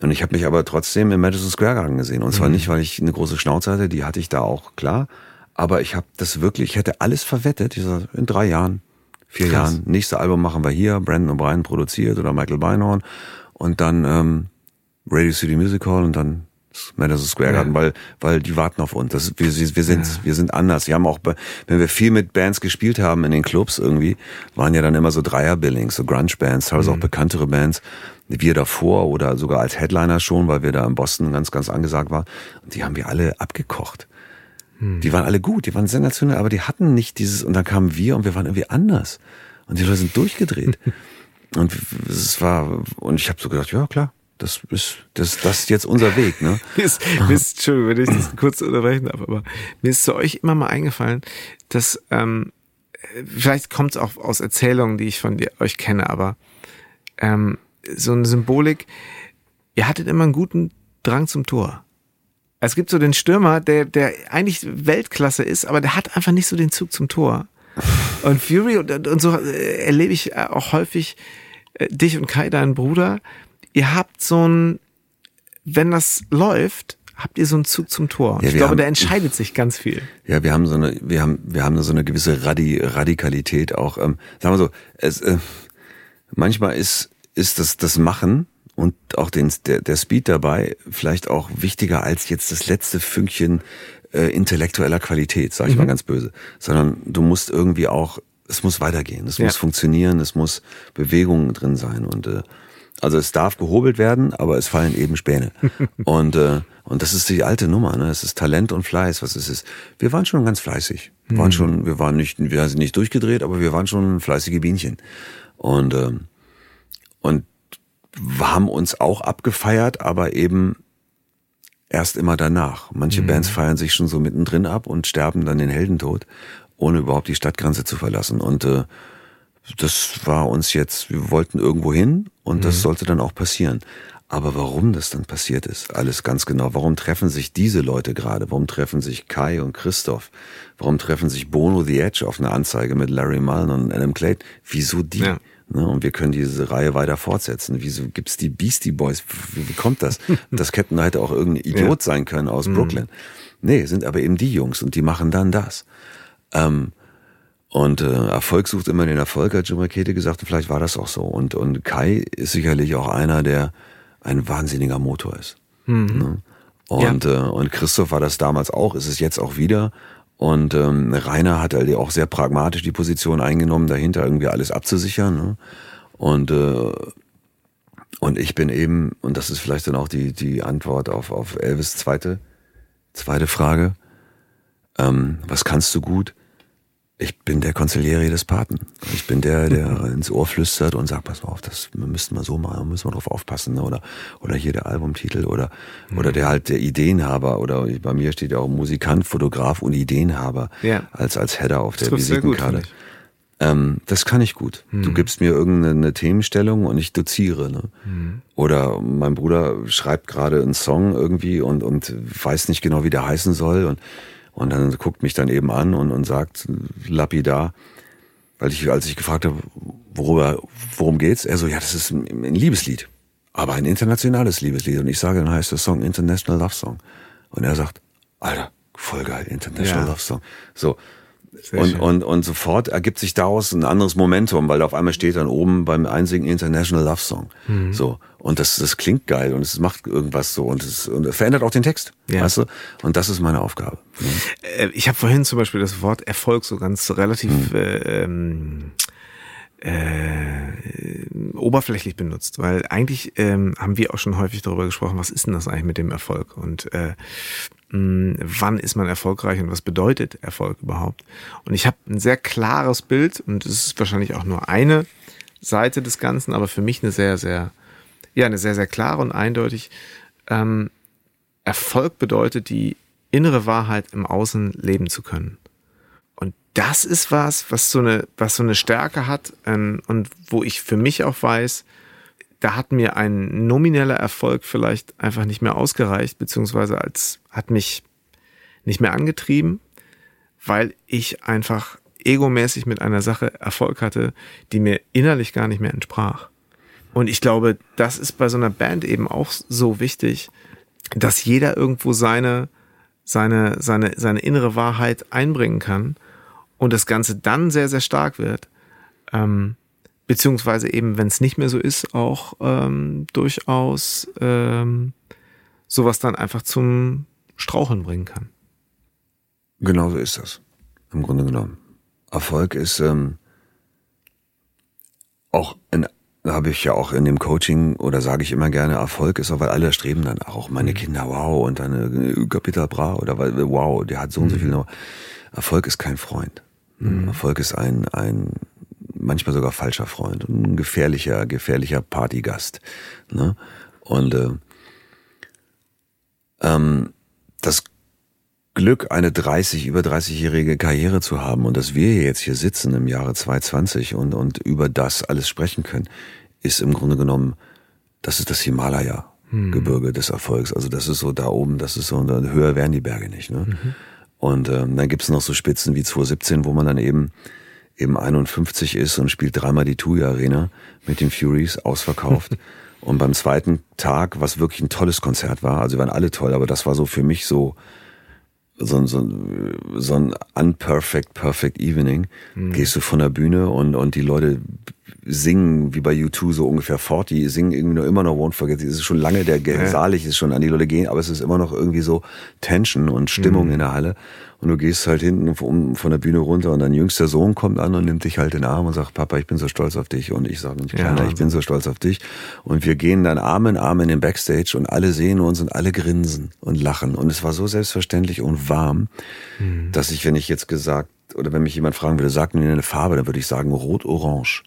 Und ich habe mich aber trotzdem im Madison Square Garden gesehen. Und zwar mhm. nicht, weil ich eine große Schnauze hatte, die hatte ich da auch, klar. Aber ich habe das wirklich, ich hätte alles verwettet. Ich sag, in drei Jahren vier Krass. Jahren. Nächste Album machen wir hier, Brandon O'Brien produziert oder Michael Beinhorn und dann ähm, Radio City Music Hall und dann Madison Square Garden, ja. weil weil die warten auf uns. Das, wir, wir sind ja. wir sind anders. Wir haben auch, wenn wir viel mit Bands gespielt haben in den Clubs irgendwie, waren ja dann immer so Dreier-Billings, so Grunge-Bands, teilweise mhm. auch bekanntere Bands. Wir davor oder sogar als Headliner schon, weil wir da in Boston ganz ganz angesagt waren. Und die haben wir alle abgekocht. Hm. Die waren alle gut, die waren sensationell, aber die hatten nicht dieses, und dann kamen wir und wir waren irgendwie anders. Und die Leute sind durchgedreht. und es war, und ich habe so gedacht, ja klar, das ist, das, das ist jetzt unser Weg, ne? mir ist, mir ist, Entschuldigung, wenn ich das kurz unterbrechen darf, aber mir ist zu euch immer mal eingefallen, dass, ähm, vielleicht kommt es auch aus Erzählungen, die ich von dir, euch kenne, aber ähm, so eine Symbolik, ihr hattet immer einen guten Drang zum Tor. Es gibt so den Stürmer, der, der eigentlich Weltklasse ist, aber der hat einfach nicht so den Zug zum Tor. Und Fury und, und so äh, erlebe ich äh, auch häufig äh, dich und Kai, deinen Bruder. Ihr habt so ein, wenn das läuft, habt ihr so einen Zug zum Tor. Ja, ich glaube, haben, da entscheidet sich ganz viel. Ja, wir haben so eine, wir haben, wir haben so eine gewisse Radi Radikalität auch. Ähm, sagen wir so, es, äh, manchmal ist, ist das, das Machen und auch den, der, der Speed dabei vielleicht auch wichtiger als jetzt das letzte Fünkchen äh, intellektueller Qualität, sage ich mhm. mal ganz böse, sondern du musst irgendwie auch, es muss weitergehen, es ja. muss funktionieren, es muss Bewegung drin sein und äh, also es darf gehobelt werden, aber es fallen eben Späne. und, äh, und das ist die alte Nummer, ne? Es ist Talent und Fleiß, was es ist. Wir waren schon ganz fleißig. Wir waren mhm. schon, wir waren nicht, wir sind nicht durchgedreht, aber wir waren schon fleißige Bienchen. Und, ähm, und haben uns auch abgefeiert, aber eben erst immer danach. Manche mhm. Bands feiern sich schon so mittendrin ab und sterben dann den Heldentod, ohne überhaupt die Stadtgrenze zu verlassen. Und äh, das war uns jetzt, wir wollten irgendwo hin und mhm. das sollte dann auch passieren. Aber warum das dann passiert ist, alles ganz genau. Warum treffen sich diese Leute gerade? Warum treffen sich Kai und Christoph? Warum treffen sich Bono The Edge auf einer Anzeige mit Larry Mullen und Adam Clayton? Wieso die? Ja. Ne, und wir können diese Reihe weiter fortsetzen. Wieso gibt's die Beastie Boys? Wie, wie kommt das? Das hätten halt auch irgendein Idiot ja. sein können aus mhm. Brooklyn. Nee, sind aber eben die Jungs und die machen dann das. Ähm, und äh, Erfolg sucht immer den Erfolg, hat Jim Rakete gesagt, und vielleicht war das auch so. Und, und Kai ist sicherlich auch einer, der ein wahnsinniger Motor ist. Mhm. Ne? Und, ja. äh, und Christoph war das damals auch, ist es jetzt auch wieder. Und ähm, Rainer hat halt auch sehr pragmatisch die Position eingenommen, dahinter irgendwie alles abzusichern. Ne? Und äh, und ich bin eben, und das ist vielleicht dann auch die die Antwort auf auf Elvis zweite zweite Frage. Ähm, was kannst du gut? Ich bin der Konziliere des Paten. Ich bin der, der ins Ohr flüstert und sagt, pass mal auf, das müssten wir so machen, müssen wir drauf aufpassen, ne? oder oder hier der Albumtitel oder mhm. oder der halt der Ideenhaber oder bei mir steht ja auch Musikant, Fotograf und Ideenhaber ja. als als Header auf das der Visitenkarte. Ähm, das kann ich gut. Mhm. Du gibst mir irgendeine Themenstellung und ich doziere. Ne? Mhm. Oder mein Bruder schreibt gerade einen Song irgendwie und und weiß nicht genau, wie der heißen soll und und dann guckt mich dann eben an und, und sagt lapidar, weil ich, als ich gefragt habe, worüber, worum geht's, er so, ja, das ist ein, ein Liebeslied, aber ein internationales Liebeslied. Und ich sage, dann heißt der Song International Love Song. Und er sagt, Alter, voll geil, International ja. Love Song. So, und, und, und sofort ergibt sich daraus ein anderes Momentum, weil auf einmal steht dann oben beim Einsingen International Love Song. Mhm. So. Und das, das klingt geil und es macht irgendwas so und es, und verändert auch den Text. Ja. Weißt du? Und das ist meine Aufgabe. Mhm. Ich habe vorhin zum Beispiel das Wort Erfolg so ganz relativ mhm. äh, ähm, äh, oberflächlich benutzt, weil eigentlich ähm, haben wir auch schon häufig darüber gesprochen, was ist denn das eigentlich mit dem Erfolg und äh, wann ist man erfolgreich und was bedeutet Erfolg überhaupt. Und ich habe ein sehr klares Bild und es ist wahrscheinlich auch nur eine Seite des Ganzen, aber für mich eine sehr, sehr, ja, eine sehr, sehr klare und eindeutig. Ähm, Erfolg bedeutet, die innere Wahrheit im Außen leben zu können das ist was, was so eine, was so eine Stärke hat ähm, und wo ich für mich auch weiß, da hat mir ein nomineller Erfolg vielleicht einfach nicht mehr ausgereicht, beziehungsweise als hat mich nicht mehr angetrieben, weil ich einfach egomäßig mit einer Sache Erfolg hatte, die mir innerlich gar nicht mehr entsprach. Und ich glaube, das ist bei so einer Band eben auch so wichtig, dass jeder irgendwo seine, seine, seine, seine innere Wahrheit einbringen kann und das Ganze dann sehr, sehr stark wird, ähm, beziehungsweise eben, wenn es nicht mehr so ist, auch ähm, durchaus ähm, sowas dann einfach zum Straucheln bringen kann. Genau so ist das, im Grunde genommen. Erfolg ist ähm, auch in habe ich ja auch in dem Coaching oder sage ich immer gerne, Erfolg ist auch, weil alle streben dann auch meine mhm. Kinder, wow, und dann äh, Peter Bra oder weil, wow, der hat so und so mhm. viel noch. Erfolg ist kein Freund. Mhm. Erfolg ist ein, ein manchmal sogar falscher Freund und ein gefährlicher, gefährlicher Partygast. Ne? Und äh, ähm, das Glück, eine 30, über 30-jährige Karriere zu haben und dass wir jetzt hier sitzen im Jahre 2020 und, und über das alles sprechen können, ist im Grunde genommen, das ist das Himalaya-Gebirge mhm. des Erfolgs. Also das ist so da oben, das ist so, höher werden die Berge nicht. Ne? Mhm. Und ähm, dann gibt's noch so Spitzen wie 2017, wo man dann eben eben 51 ist und spielt dreimal die TUI Arena mit den Furies ausverkauft. und beim zweiten Tag, was wirklich ein tolles Konzert war, also waren alle toll, aber das war so für mich so so, so, so ein unperfect, perfect evening. Mhm. Gehst du von der Bühne und, und die Leute singen wie bei U2 so ungefähr fort. Die singen irgendwie nur immer noch Won't Forget. Es ist schon lange der ja. Saalig ist schon an die Leute gehen, aber es ist immer noch irgendwie so Tension und Stimmung mhm. in der Halle. Und du gehst halt hinten von, von der Bühne runter und dein jüngster Sohn kommt an und nimmt dich halt in den Arm und sagt, Papa, ich bin so stolz auf dich. Und ich sage, nicht Kleiner, ja, ich bin so stolz auf dich. Und wir gehen dann Arm in Arm in den Backstage und alle sehen uns und alle grinsen und lachen. Und es war so selbstverständlich und warm, mhm. dass ich, wenn ich jetzt gesagt, oder wenn mich jemand fragen würde, sag mir eine Farbe, dann würde ich sagen rot-orange.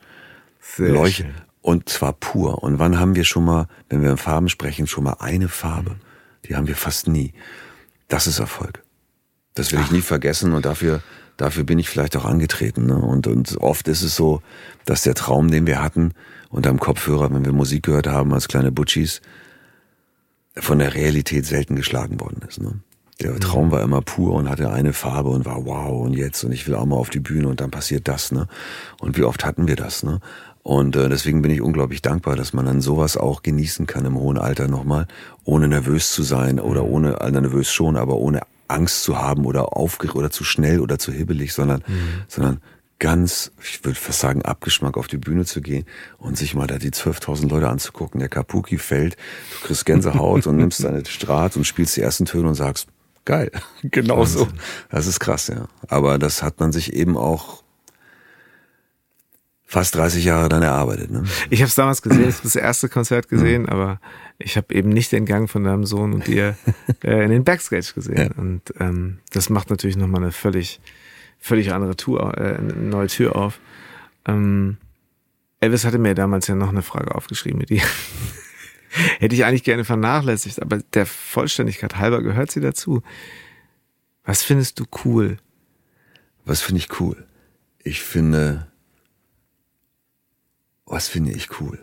Sehr Leuchte. schön. Und zwar pur. Und wann haben wir schon mal, wenn wir in Farben sprechen, schon mal eine Farbe? Die haben wir fast nie. Das ist Erfolg. Das will ich nie vergessen und dafür, dafür bin ich vielleicht auch angetreten. Ne? Und, und oft ist es so, dass der Traum, den wir hatten, unterm Kopfhörer, wenn wir Musik gehört haben als kleine Butchis, von der Realität selten geschlagen worden ist. Ne? Der Traum war immer pur und hatte eine Farbe und war wow und jetzt und ich will auch mal auf die Bühne und dann passiert das, ne? Und wie oft hatten wir das, ne? Und äh, deswegen bin ich unglaublich dankbar, dass man dann sowas auch genießen kann im hohen Alter nochmal, ohne nervös zu sein oder ohne, also nervös schon, aber ohne Angst zu haben oder aufgeregt oder zu schnell oder zu hibbelig, sondern, sondern ganz, ich würde fast sagen, Abgeschmack auf die Bühne zu gehen und sich mal da die 12.000 Leute anzugucken. Der Kapuki fällt, du kriegst Gänsehaut und nimmst deine Strat und spielst die ersten Töne und sagst, geil, genau so. Das ist krass, ja. Aber das hat man sich eben auch fast 30 Jahre dann erarbeitet. Ne? Ich habe es damals gesehen, das erste Konzert gesehen, aber ich habe eben nicht den Gang von deinem Sohn und dir äh, in den Backstage gesehen. Ja. Und ähm, das macht natürlich nochmal eine völlig, völlig andere Tour, äh, eine neue Tür auf. Ähm, Elvis hatte mir damals ja noch eine Frage aufgeschrieben mit dir. Hätte ich eigentlich gerne vernachlässigt, aber der Vollständigkeit halber gehört sie dazu. Was findest du cool? Was finde ich cool? Ich finde, was finde ich cool?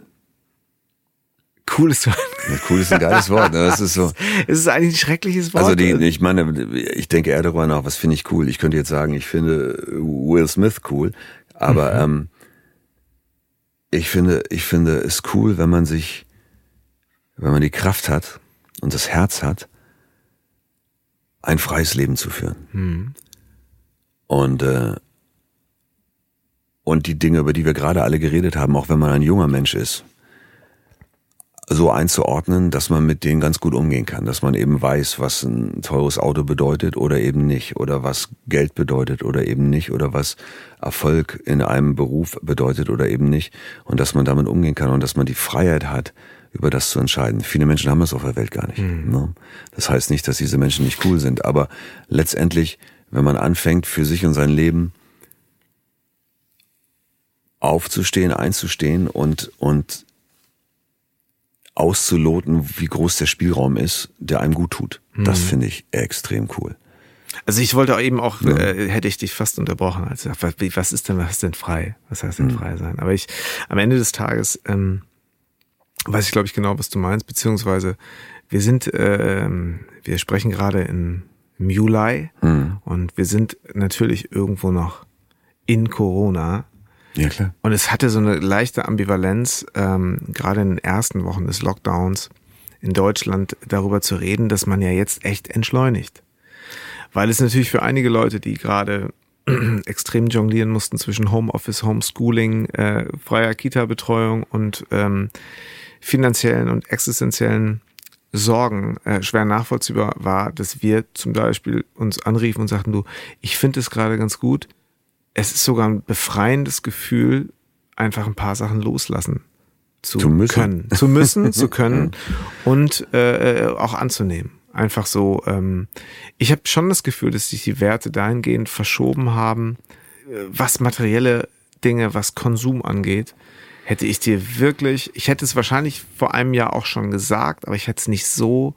Cool ist so. Ja, cool ist ein geiles Wort. Ne? Das ist so. Es ist eigentlich ein schreckliches Wort. Also die, ich meine, ich denke eher darüber nach, was finde ich cool. Ich könnte jetzt sagen, ich finde Will Smith cool, aber ähm, ich finde, ich finde es cool, wenn man sich, wenn man die Kraft hat und das Herz hat, ein freies Leben zu führen. Und äh, und die Dinge, über die wir gerade alle geredet haben, auch wenn man ein junger Mensch ist, so einzuordnen, dass man mit denen ganz gut umgehen kann, dass man eben weiß, was ein teures Auto bedeutet oder eben nicht, oder was Geld bedeutet oder eben nicht, oder was Erfolg in einem Beruf bedeutet oder eben nicht, und dass man damit umgehen kann und dass man die Freiheit hat, über das zu entscheiden. Viele Menschen haben das auf der Welt gar nicht. Ne? Das heißt nicht, dass diese Menschen nicht cool sind, aber letztendlich, wenn man anfängt, für sich und sein Leben aufzustehen, einzustehen und, und auszuloten, wie groß der Spielraum ist, der einem gut tut. Das finde ich extrem cool. Also ich wollte eben auch, äh, hätte ich dich fast unterbrochen, als was, ist denn, was ist denn frei? Was heißt denn frei sein? Aber ich, am Ende des Tages, ähm, weiß ich glaube ich genau, was du meinst, beziehungsweise wir sind, ähm, wir sprechen gerade in, im Juli und wir sind natürlich irgendwo noch in Corona. Ja, klar. Und es hatte so eine leichte Ambivalenz, ähm, gerade in den ersten Wochen des Lockdowns in Deutschland darüber zu reden, dass man ja jetzt echt entschleunigt. Weil es natürlich für einige Leute, die gerade extrem jonglieren mussten zwischen Homeoffice, Homeschooling, äh, freier Kita-Betreuung und ähm, finanziellen und existenziellen Sorgen äh, schwer nachvollziehbar war, dass wir zum Beispiel uns anriefen und sagten, du, ich finde es gerade ganz gut. Es ist sogar ein befreiendes Gefühl, einfach ein paar Sachen loslassen zu, Zu müssen. können. Zu müssen, zu können und äh, auch anzunehmen. Einfach so, ähm, ich habe schon das Gefühl, dass sich die Werte dahingehend verschoben haben, äh, was materielle Dinge, was Konsum angeht, hätte ich dir wirklich, ich hätte es wahrscheinlich vor einem Jahr auch schon gesagt, aber ich hätte es nicht so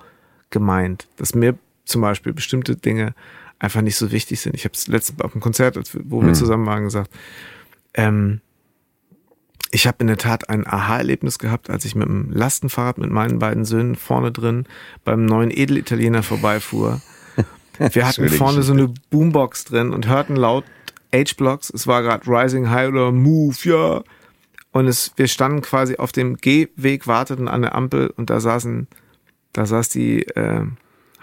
gemeint, dass mir zum Beispiel bestimmte Dinge einfach nicht so wichtig sind. Ich habe es letzte auf dem Konzert, wir- wo wir zusammen waren, gesagt, ähm, ich habe in der Tat ein Aha-Erlebnis gehabt, als ich mit dem Lastenfahrrad mit meinen beiden Söhnen vorne drin beim neuen Edelitaliener vorbeifuhr. Wir hatten vorne so eine Boombox drin und hörten laut H-Blocks. Es war gerade Rising High oder Move, ja. Und es, wir standen quasi auf dem Gehweg, warteten an der Ampel und da saßen, da saß die äh,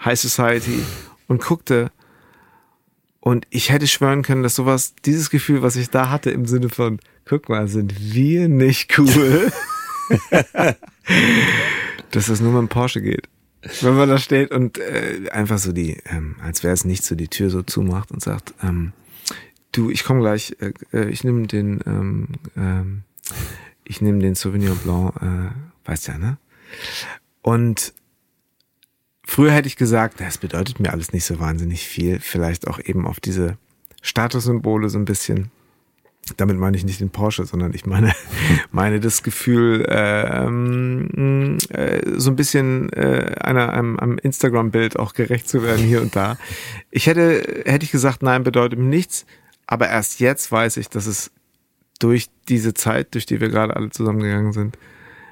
High Society und guckte. Und ich hätte schwören können, dass sowas, dieses Gefühl, was ich da hatte, im Sinne von, guck mal, sind wir nicht cool, dass das nur mit dem Porsche geht. Wenn man da steht und äh, einfach so die, ähm, als wäre es nicht so, die Tür so zumacht und sagt, ähm, du, ich komme gleich, äh, äh, ich nehme den, ähm, ähm, ich nehme den Souvenir Blanc, äh, weißt ja, ne? Und früher hätte ich gesagt, das bedeutet mir alles nicht so wahnsinnig viel, vielleicht auch eben auf diese Statussymbole so ein bisschen. Damit meine ich nicht den Porsche, sondern ich meine, meine das Gefühl, ähm, äh, so ein bisschen äh, einer, einem, einem Instagram-Bild auch gerecht zu werden hier und da. Ich hätte, hätte ich gesagt, nein, bedeutet mir nichts, aber erst jetzt weiß ich, dass es durch diese Zeit, durch die wir gerade alle zusammengegangen sind,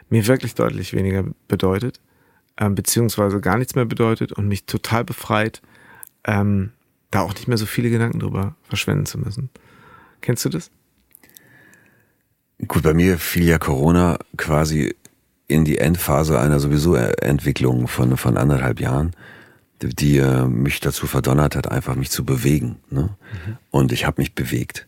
mir wirklich deutlich weniger bedeutet, ähm, beziehungsweise gar nichts mehr bedeutet und mich total befreit, ähm, da auch nicht mehr so viele Gedanken drüber verschwenden zu müssen. Kennst du das? Gut, bei mir fiel ja Corona quasi in die Endphase einer sowieso Entwicklung von, von anderthalb Jahren, die, die äh, mich dazu verdonnert hat, einfach mich zu bewegen. Ne? Mhm. Und ich habe mich bewegt.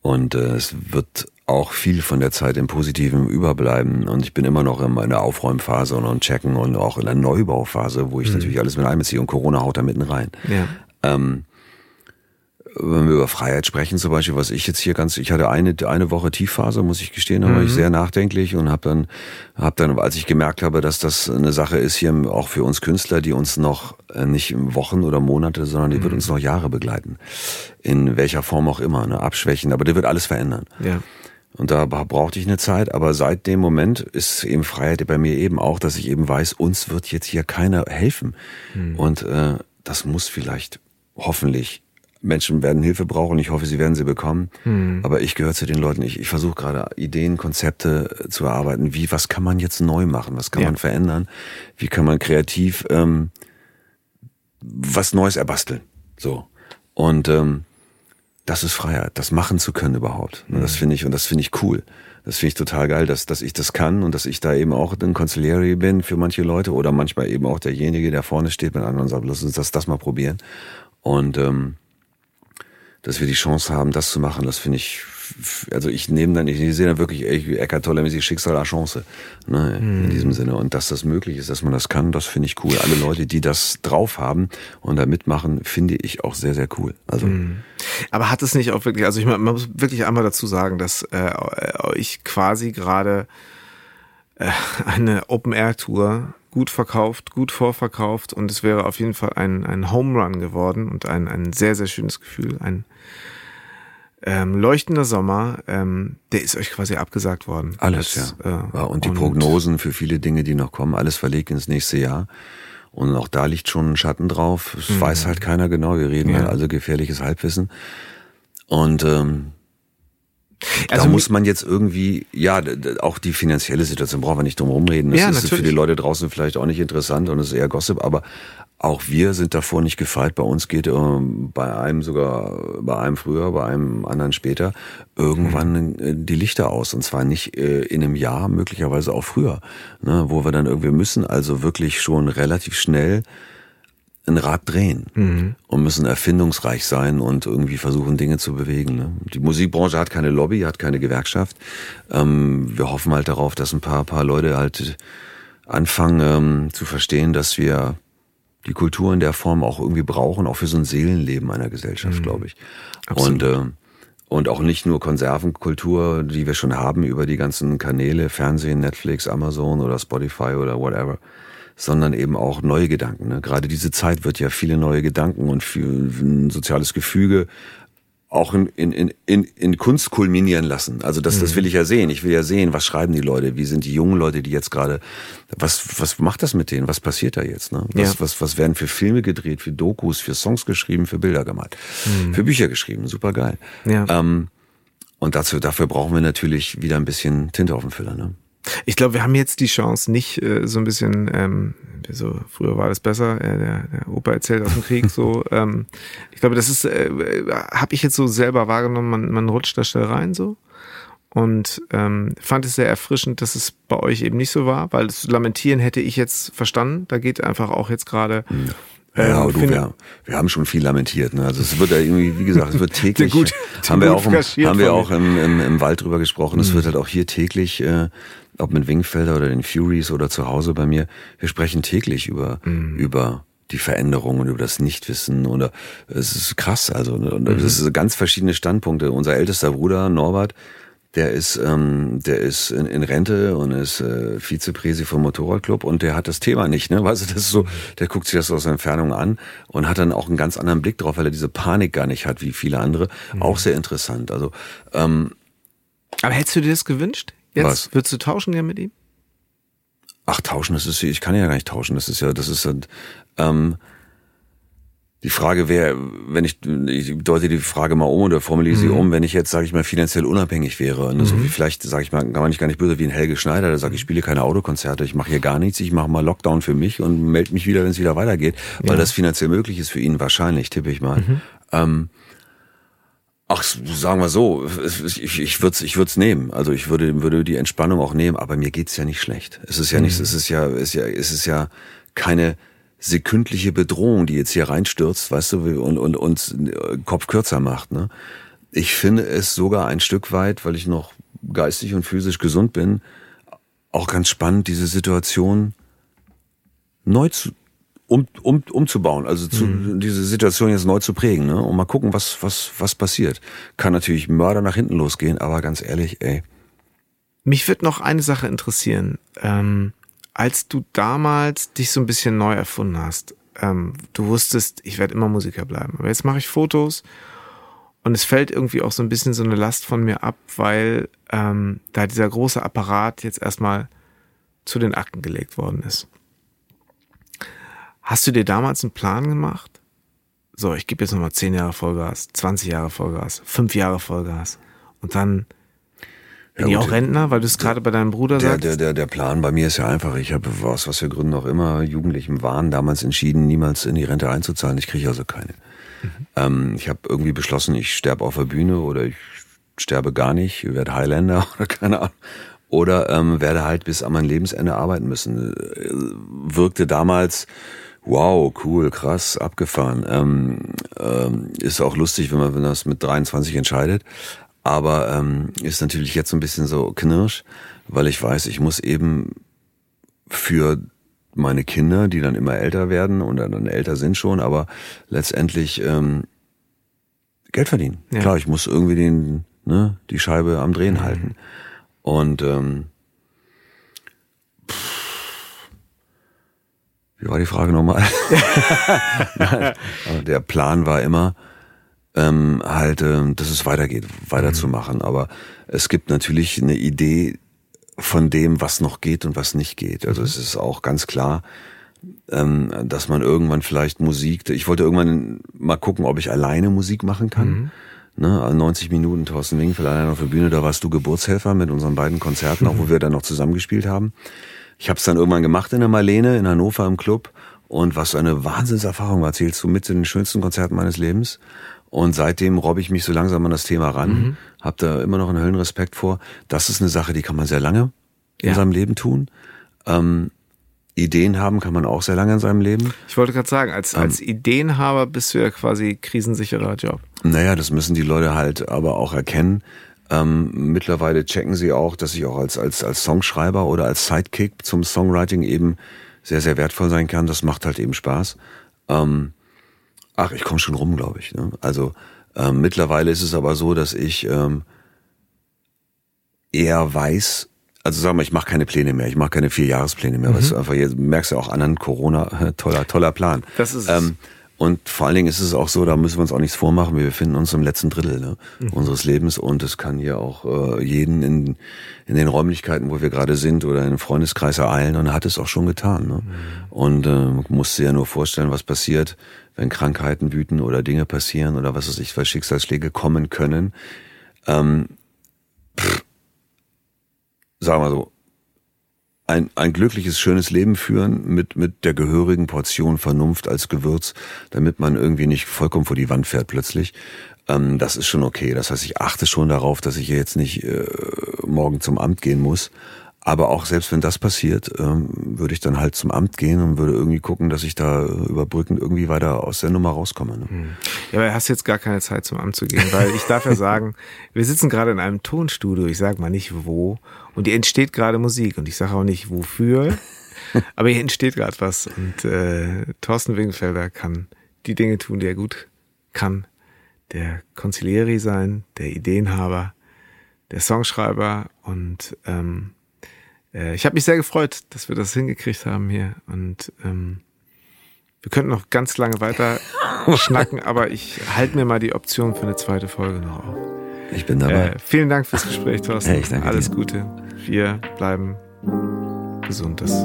Und äh, es wird auch viel von der Zeit im Positiven überbleiben. Und ich bin immer noch in meiner Aufräumphase und, und checken und auch in der Neubauphase, wo ich mhm. natürlich alles mit einbeziehe. Und Corona haut da mitten rein. Ja. Ähm, wenn wir über Freiheit sprechen, zum Beispiel, was ich jetzt hier ganz, ich hatte eine eine Woche Tiefphase, muss ich gestehen, da war mhm. ich sehr nachdenklich und habe dann, habe dann, als ich gemerkt habe, dass das eine Sache ist hier auch für uns Künstler, die uns noch äh, nicht Wochen oder Monate, sondern die mhm. wird uns noch Jahre begleiten, in welcher Form auch immer, ne, abschwächen, aber die wird alles verändern. Ja. Und da brauchte ich eine Zeit, aber seit dem Moment ist eben Freiheit bei mir eben auch, dass ich eben weiß, uns wird jetzt hier keiner helfen. Mhm. Und äh, das muss vielleicht hoffentlich Menschen werden Hilfe brauchen. Ich hoffe, sie werden sie bekommen. Mhm. Aber ich gehöre zu den Leuten. Ich, ich versuche gerade Ideen, Konzepte zu erarbeiten. Wie, was kann man jetzt neu machen? Was kann ja. man verändern? Wie kann man kreativ ähm, was Neues erbasteln? So. Und ähm, das ist Freiheit, das machen zu können überhaupt. Mhm. Das finde ich und das finde ich cool. Das finde ich total geil, dass, dass ich das kann und dass ich da eben auch ein Consigliere bin für manche Leute oder manchmal eben auch derjenige, der vorne steht mit anderen und sagt, lass uns das, das mal probieren. Und ähm, dass wir die Chance haben, das zu machen, das finde ich, also ich nehme dann, ich sehe dann wirklich Eckart Tolle mäßig Schicksal la Chance, ne, mhm. in diesem Sinne. Und dass das möglich ist, dass man das kann, das finde ich cool. Alle Leute, die das drauf haben und da mitmachen, finde ich auch sehr, sehr cool. Also. Mhm. Aber hat es nicht auch wirklich, also ich man muss wirklich einmal dazu sagen, dass äh, ich quasi gerade äh, eine Open-Air-Tour gut verkauft, gut vorverkauft und es wäre auf jeden Fall ein, ein Home Run geworden und ein, ein sehr, sehr schönes Gefühl. Ein ähm, leuchtender Sommer, ähm, der ist euch quasi abgesagt worden. Alles, das, ja. Äh, und die und Prognosen für viele Dinge, die noch kommen, alles verlegt ins nächste Jahr. Und auch da liegt schon ein Schatten drauf. Es mhm. weiß halt keiner genau. Wir reden ja. halt also gefährliches Halbwissen. Und ähm, also da muss man jetzt irgendwie, ja, auch die finanzielle Situation brauchen wir nicht drum rumreden. Das ja, ist natürlich. für die Leute draußen vielleicht auch nicht interessant und es ist eher Gossip, aber auch wir sind davor nicht gefeit. Bei uns geht ähm, bei einem sogar, bei einem früher, bei einem anderen später, irgendwann mhm. die Lichter aus. Und zwar nicht äh, in einem Jahr, möglicherweise auch früher. Ne, wo wir dann irgendwie müssen also wirklich schon relativ schnell ein Rad drehen mhm. und müssen erfindungsreich sein und irgendwie versuchen, Dinge zu bewegen. Ne? Die Musikbranche hat keine Lobby, hat keine Gewerkschaft. Ähm, wir hoffen halt darauf, dass ein paar, paar Leute halt anfangen ähm, zu verstehen, dass wir die Kultur in der Form auch irgendwie brauchen, auch für so ein Seelenleben einer Gesellschaft, mhm. glaube ich. Absolut. Und äh, und auch nicht nur Konservenkultur, die wir schon haben über die ganzen Kanäle, Fernsehen, Netflix, Amazon oder Spotify oder whatever, sondern eben auch neue Gedanken. Ne? Gerade diese Zeit wird ja viele neue Gedanken und für ein soziales Gefüge auch in, in, in, in Kunst kulminieren lassen. Also das, das will ich ja sehen. Ich will ja sehen, was schreiben die Leute, wie sind die jungen Leute, die jetzt gerade, was, was macht das mit denen, was passiert da jetzt? Ne? Was, ja. was, was werden für Filme gedreht, für Dokus, für Songs geschrieben, für Bilder gemalt, mhm. für Bücher geschrieben, super geil. Ja. Ähm, und dazu, dafür brauchen wir natürlich wieder ein bisschen Tinte auf dem Füller. Ne? Ich glaube, wir haben jetzt die Chance, nicht äh, so ein bisschen, ähm, so früher war das besser, äh, der, der Opa erzählt aus dem Krieg, so. ähm, ich glaube, das ist, äh, habe ich jetzt so selber wahrgenommen, man, man rutscht da schnell rein so. Und ähm, fand es sehr erfrischend, dass es bei euch eben nicht so war, weil das Lamentieren hätte ich jetzt verstanden. Da geht einfach auch jetzt gerade. Ja, ja ähm, du, wir, wir haben schon viel lamentiert. Ne? Also es wird ja irgendwie, wie gesagt, es wird täglich. gut, haben wir auch, im, haben wir auch im, im, im Wald drüber gesprochen. Es mhm. wird halt auch hier täglich äh, ob mit Wingfelder oder den Furies oder zu Hause bei mir, wir sprechen täglich über, mhm. über die Veränderungen, über das Nichtwissen oder es ist krass, also und mhm. das sind ganz verschiedene Standpunkte. Unser ältester Bruder Norbert, der ist, ähm, der ist in, in Rente und ist äh, Vizepräsi vom Motorradclub und der hat das Thema nicht, ne? Weißt du, das ist so, der guckt sich das aus der Entfernung an und hat dann auch einen ganz anderen Blick drauf, weil er diese Panik gar nicht hat wie viele andere. Mhm. Auch sehr interessant. Also ähm, Aber hättest du dir das gewünscht? Jetzt Was? würdest du tauschen gerne mit ihm? Ach, tauschen, das ist, ich kann ja gar nicht tauschen. Das ist ja, das ist ähm, die Frage wäre, wenn ich, ich deute die Frage mal um oder formuliere sie Mhm. um, wenn ich jetzt, sage ich mal, finanziell unabhängig wäre. Ne? So wie vielleicht, sage ich mal, kann man nicht gar nicht böse wie ein Helge Schneider, der sagt, ich spiele keine Autokonzerte, ich mache hier gar nichts, ich mache mal Lockdown für mich und melde mich wieder, wenn es wieder weitergeht, weil das finanziell möglich ist für ihn wahrscheinlich, tippe ich mal. Mhm. Ähm, Ach, sagen wir so, ich, ich würde es ich würd's nehmen. Also ich würde, würde die Entspannung auch nehmen, aber mir geht's ja nicht schlecht. Es ist ja nicht, es ist ja, es ist ja, es ist ja keine sekündliche Bedrohung, die jetzt hier reinstürzt, weißt du, und, und uns Kopf kürzer macht. Ne? Ich finde es sogar ein Stück weit, weil ich noch geistig und physisch gesund bin, auch ganz spannend, diese Situation neu zu, um, um, umzubauen, also zu, diese Situation jetzt neu zu prägen, ne? Und mal gucken, was, was, was passiert. Kann natürlich Mörder nach hinten losgehen, aber ganz ehrlich, ey, Mich wird noch eine Sache interessieren. Ähm, als du damals dich so ein bisschen neu erfunden hast, ähm, du wusstest, ich werde immer Musiker bleiben. Aber jetzt mache ich Fotos und es fällt irgendwie auch so ein bisschen so eine Last von mir ab, weil ähm, da dieser große Apparat jetzt erstmal zu den Akten gelegt worden ist. Hast du dir damals einen Plan gemacht? So, ich gebe jetzt nochmal 10 Jahre Vollgas, 20 Jahre Vollgas, 5 Jahre Vollgas und dann bin Ja, ich auch Rentner, weil du es gerade bei deinem Bruder der, sagst. der, der, der Plan bei mir ist ja einfach, ich habe aus was für Gründen auch immer Jugendlichen waren damals entschieden, niemals in die Rente einzuzahlen. Ich kriege also keine. Ähm, ich habe irgendwie beschlossen, ich sterbe auf der Bühne oder ich sterbe gar nicht, werde Highlander oder keine Ahnung. Oder ähm, werde halt bis an mein Lebensende arbeiten müssen. Äh, Wirkte damals, wow, cool, krass, abgefahren. Ähm, ähm, ist auch lustig, wenn man wenn das mit 23 entscheidet. Aber ähm, ist natürlich jetzt so ein bisschen so knirsch, weil ich weiß, ich muss eben für meine Kinder, die dann immer älter werden und dann älter sind schon, aber letztendlich ähm, Geld verdienen. Ja. Klar, ich muss irgendwie den, ne, die Scheibe am Drehen halten. Und ähm, wie war die Frage nochmal? Nein, aber der Plan war immer, ähm, halt, ähm, dass es weitergeht, weiterzumachen. Aber es gibt natürlich eine Idee von dem, was noch geht und was nicht geht. Also es ist auch ganz klar, ähm, dass man irgendwann vielleicht Musik, ich wollte irgendwann mal gucken, ob ich alleine Musik machen kann. Ne, 90 Minuten Thorsten Winkel allein auf der Bühne, da warst du Geburtshelfer mit unseren beiden Konzerten, auch wo wir dann noch zusammengespielt haben. Ich habe es dann irgendwann gemacht in der Marlene in Hannover im Club und was eine Wahnsinnserfahrung war, zählst du mit zu den schönsten Konzerten meines Lebens. Und seitdem robbe ich mich so langsam an das Thema ran, Mhm. hab da immer noch einen Höllenrespekt vor. Das ist eine Sache, die kann man sehr lange in Ja. seinem Leben tun. Ähm, Ideen haben kann man auch sehr lange in seinem Leben. Ich wollte gerade sagen, als, als Ähm. Ideenhaber bist du ja quasi krisensicherer Job. Naja, das müssen die Leute halt aber auch erkennen. Ähm, mittlerweile checken sie auch, dass ich auch als, als, als Songschreiber oder als Sidekick zum Songwriting eben sehr, sehr wertvoll sein kann. Das macht halt eben Spaß. Ähm, ach, ich komme schon rum, glaube ich. Ne? Also ähm, mittlerweile ist es aber so, dass ich ähm, eher weiß, also sag mal, ich mache keine Pläne mehr, ich mache keine Vierjahrespläne mehr. Weißt du, einfach jetzt merkst du auch anderen Corona, toller, toller Plan. Das ist es. Und vor allen Dingen ist es auch so, da müssen wir uns auch nichts vormachen, wir befinden uns im letzten Drittel ne, unseres Lebens und es kann hier auch äh, jeden in, in den Räumlichkeiten, wo wir gerade sind oder in einem Freundeskreis ereilen und hat es auch schon getan. Ne? Und äh, musst dir ja nur vorstellen, was passiert, wenn Krankheiten wüten oder Dinge passieren oder was weiß ich, weil Schicksalsschläge kommen können. Ähm, pff, sagen wir so, ein, ein glückliches, schönes Leben führen mit, mit der gehörigen Portion Vernunft als Gewürz, damit man irgendwie nicht vollkommen vor die Wand fährt plötzlich. Ähm, das ist schon okay. Das heißt, ich achte schon darauf, dass ich jetzt nicht äh, morgen zum Amt gehen muss. Aber auch selbst wenn das passiert, ähm, würde ich dann halt zum Amt gehen und würde irgendwie gucken, dass ich da überbrückend irgendwie weiter aus der Nummer rauskomme. Ne? Ja, aber du hast jetzt gar keine Zeit zum Amt zu gehen, weil ich darf ja sagen, wir sitzen gerade in einem Tonstudio, ich sag mal nicht wo, und hier entsteht gerade Musik und ich sage auch nicht wofür, aber hier entsteht gerade was und äh, Thorsten Wingenfelder kann die Dinge tun, die er gut kann, der Consiglieri sein, der Ideenhaber, der Songschreiber. Und ähm, äh, ich habe mich sehr gefreut, dass wir das hingekriegt haben hier. Und ähm, wir könnten noch ganz lange weiter schnacken, aber ich halte mir mal die Option für eine zweite Folge noch auf. Ich bin dabei. Äh, vielen Dank fürs Gespräch, Thorsten. Hey, ich danke Alles dir. Gute. Wir bleiben gesund. Das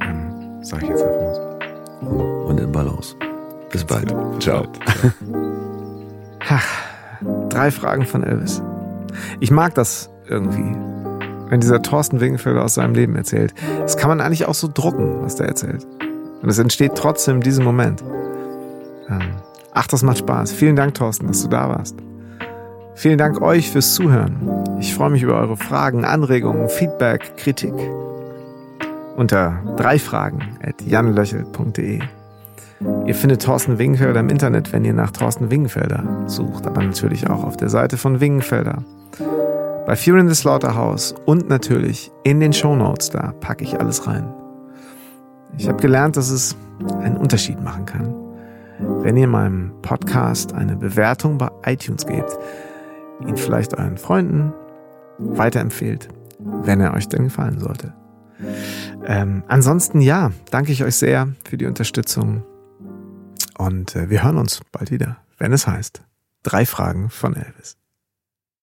ähm, sage ich jetzt einfach mal so. Und in Balance. Bis bald. Bis Ciao. bald. Ciao. Drei Fragen von Elvis. Ich mag das irgendwie, wenn dieser Thorsten Wingenfelder aus seinem Leben erzählt. Das kann man eigentlich auch so drucken, was der erzählt. Und es entsteht trotzdem in diesem Moment. Ähm, ach, das macht Spaß. Vielen Dank, Thorsten, dass du da warst. Vielen Dank euch fürs Zuhören. Ich freue mich über eure Fragen, Anregungen, Feedback, Kritik. Unter drei Fragen at janlöchel.de. Ihr findet Thorsten Wingenfelder im Internet, wenn ihr nach Thorsten Wingenfelder sucht, aber natürlich auch auf der Seite von Wingenfelder. Bei Fear in the Slaughterhouse und natürlich in den Shownotes, da packe ich alles rein. Ich habe gelernt, dass es einen Unterschied machen kann, wenn ihr meinem Podcast eine Bewertung bei iTunes gebt, ihn vielleicht euren Freunden weiterempfehlt, wenn er euch denn gefallen sollte. Ähm, ansonsten ja, danke ich euch sehr für die Unterstützung und äh, wir hören uns bald wieder, wenn es heißt, drei Fragen von Elvis.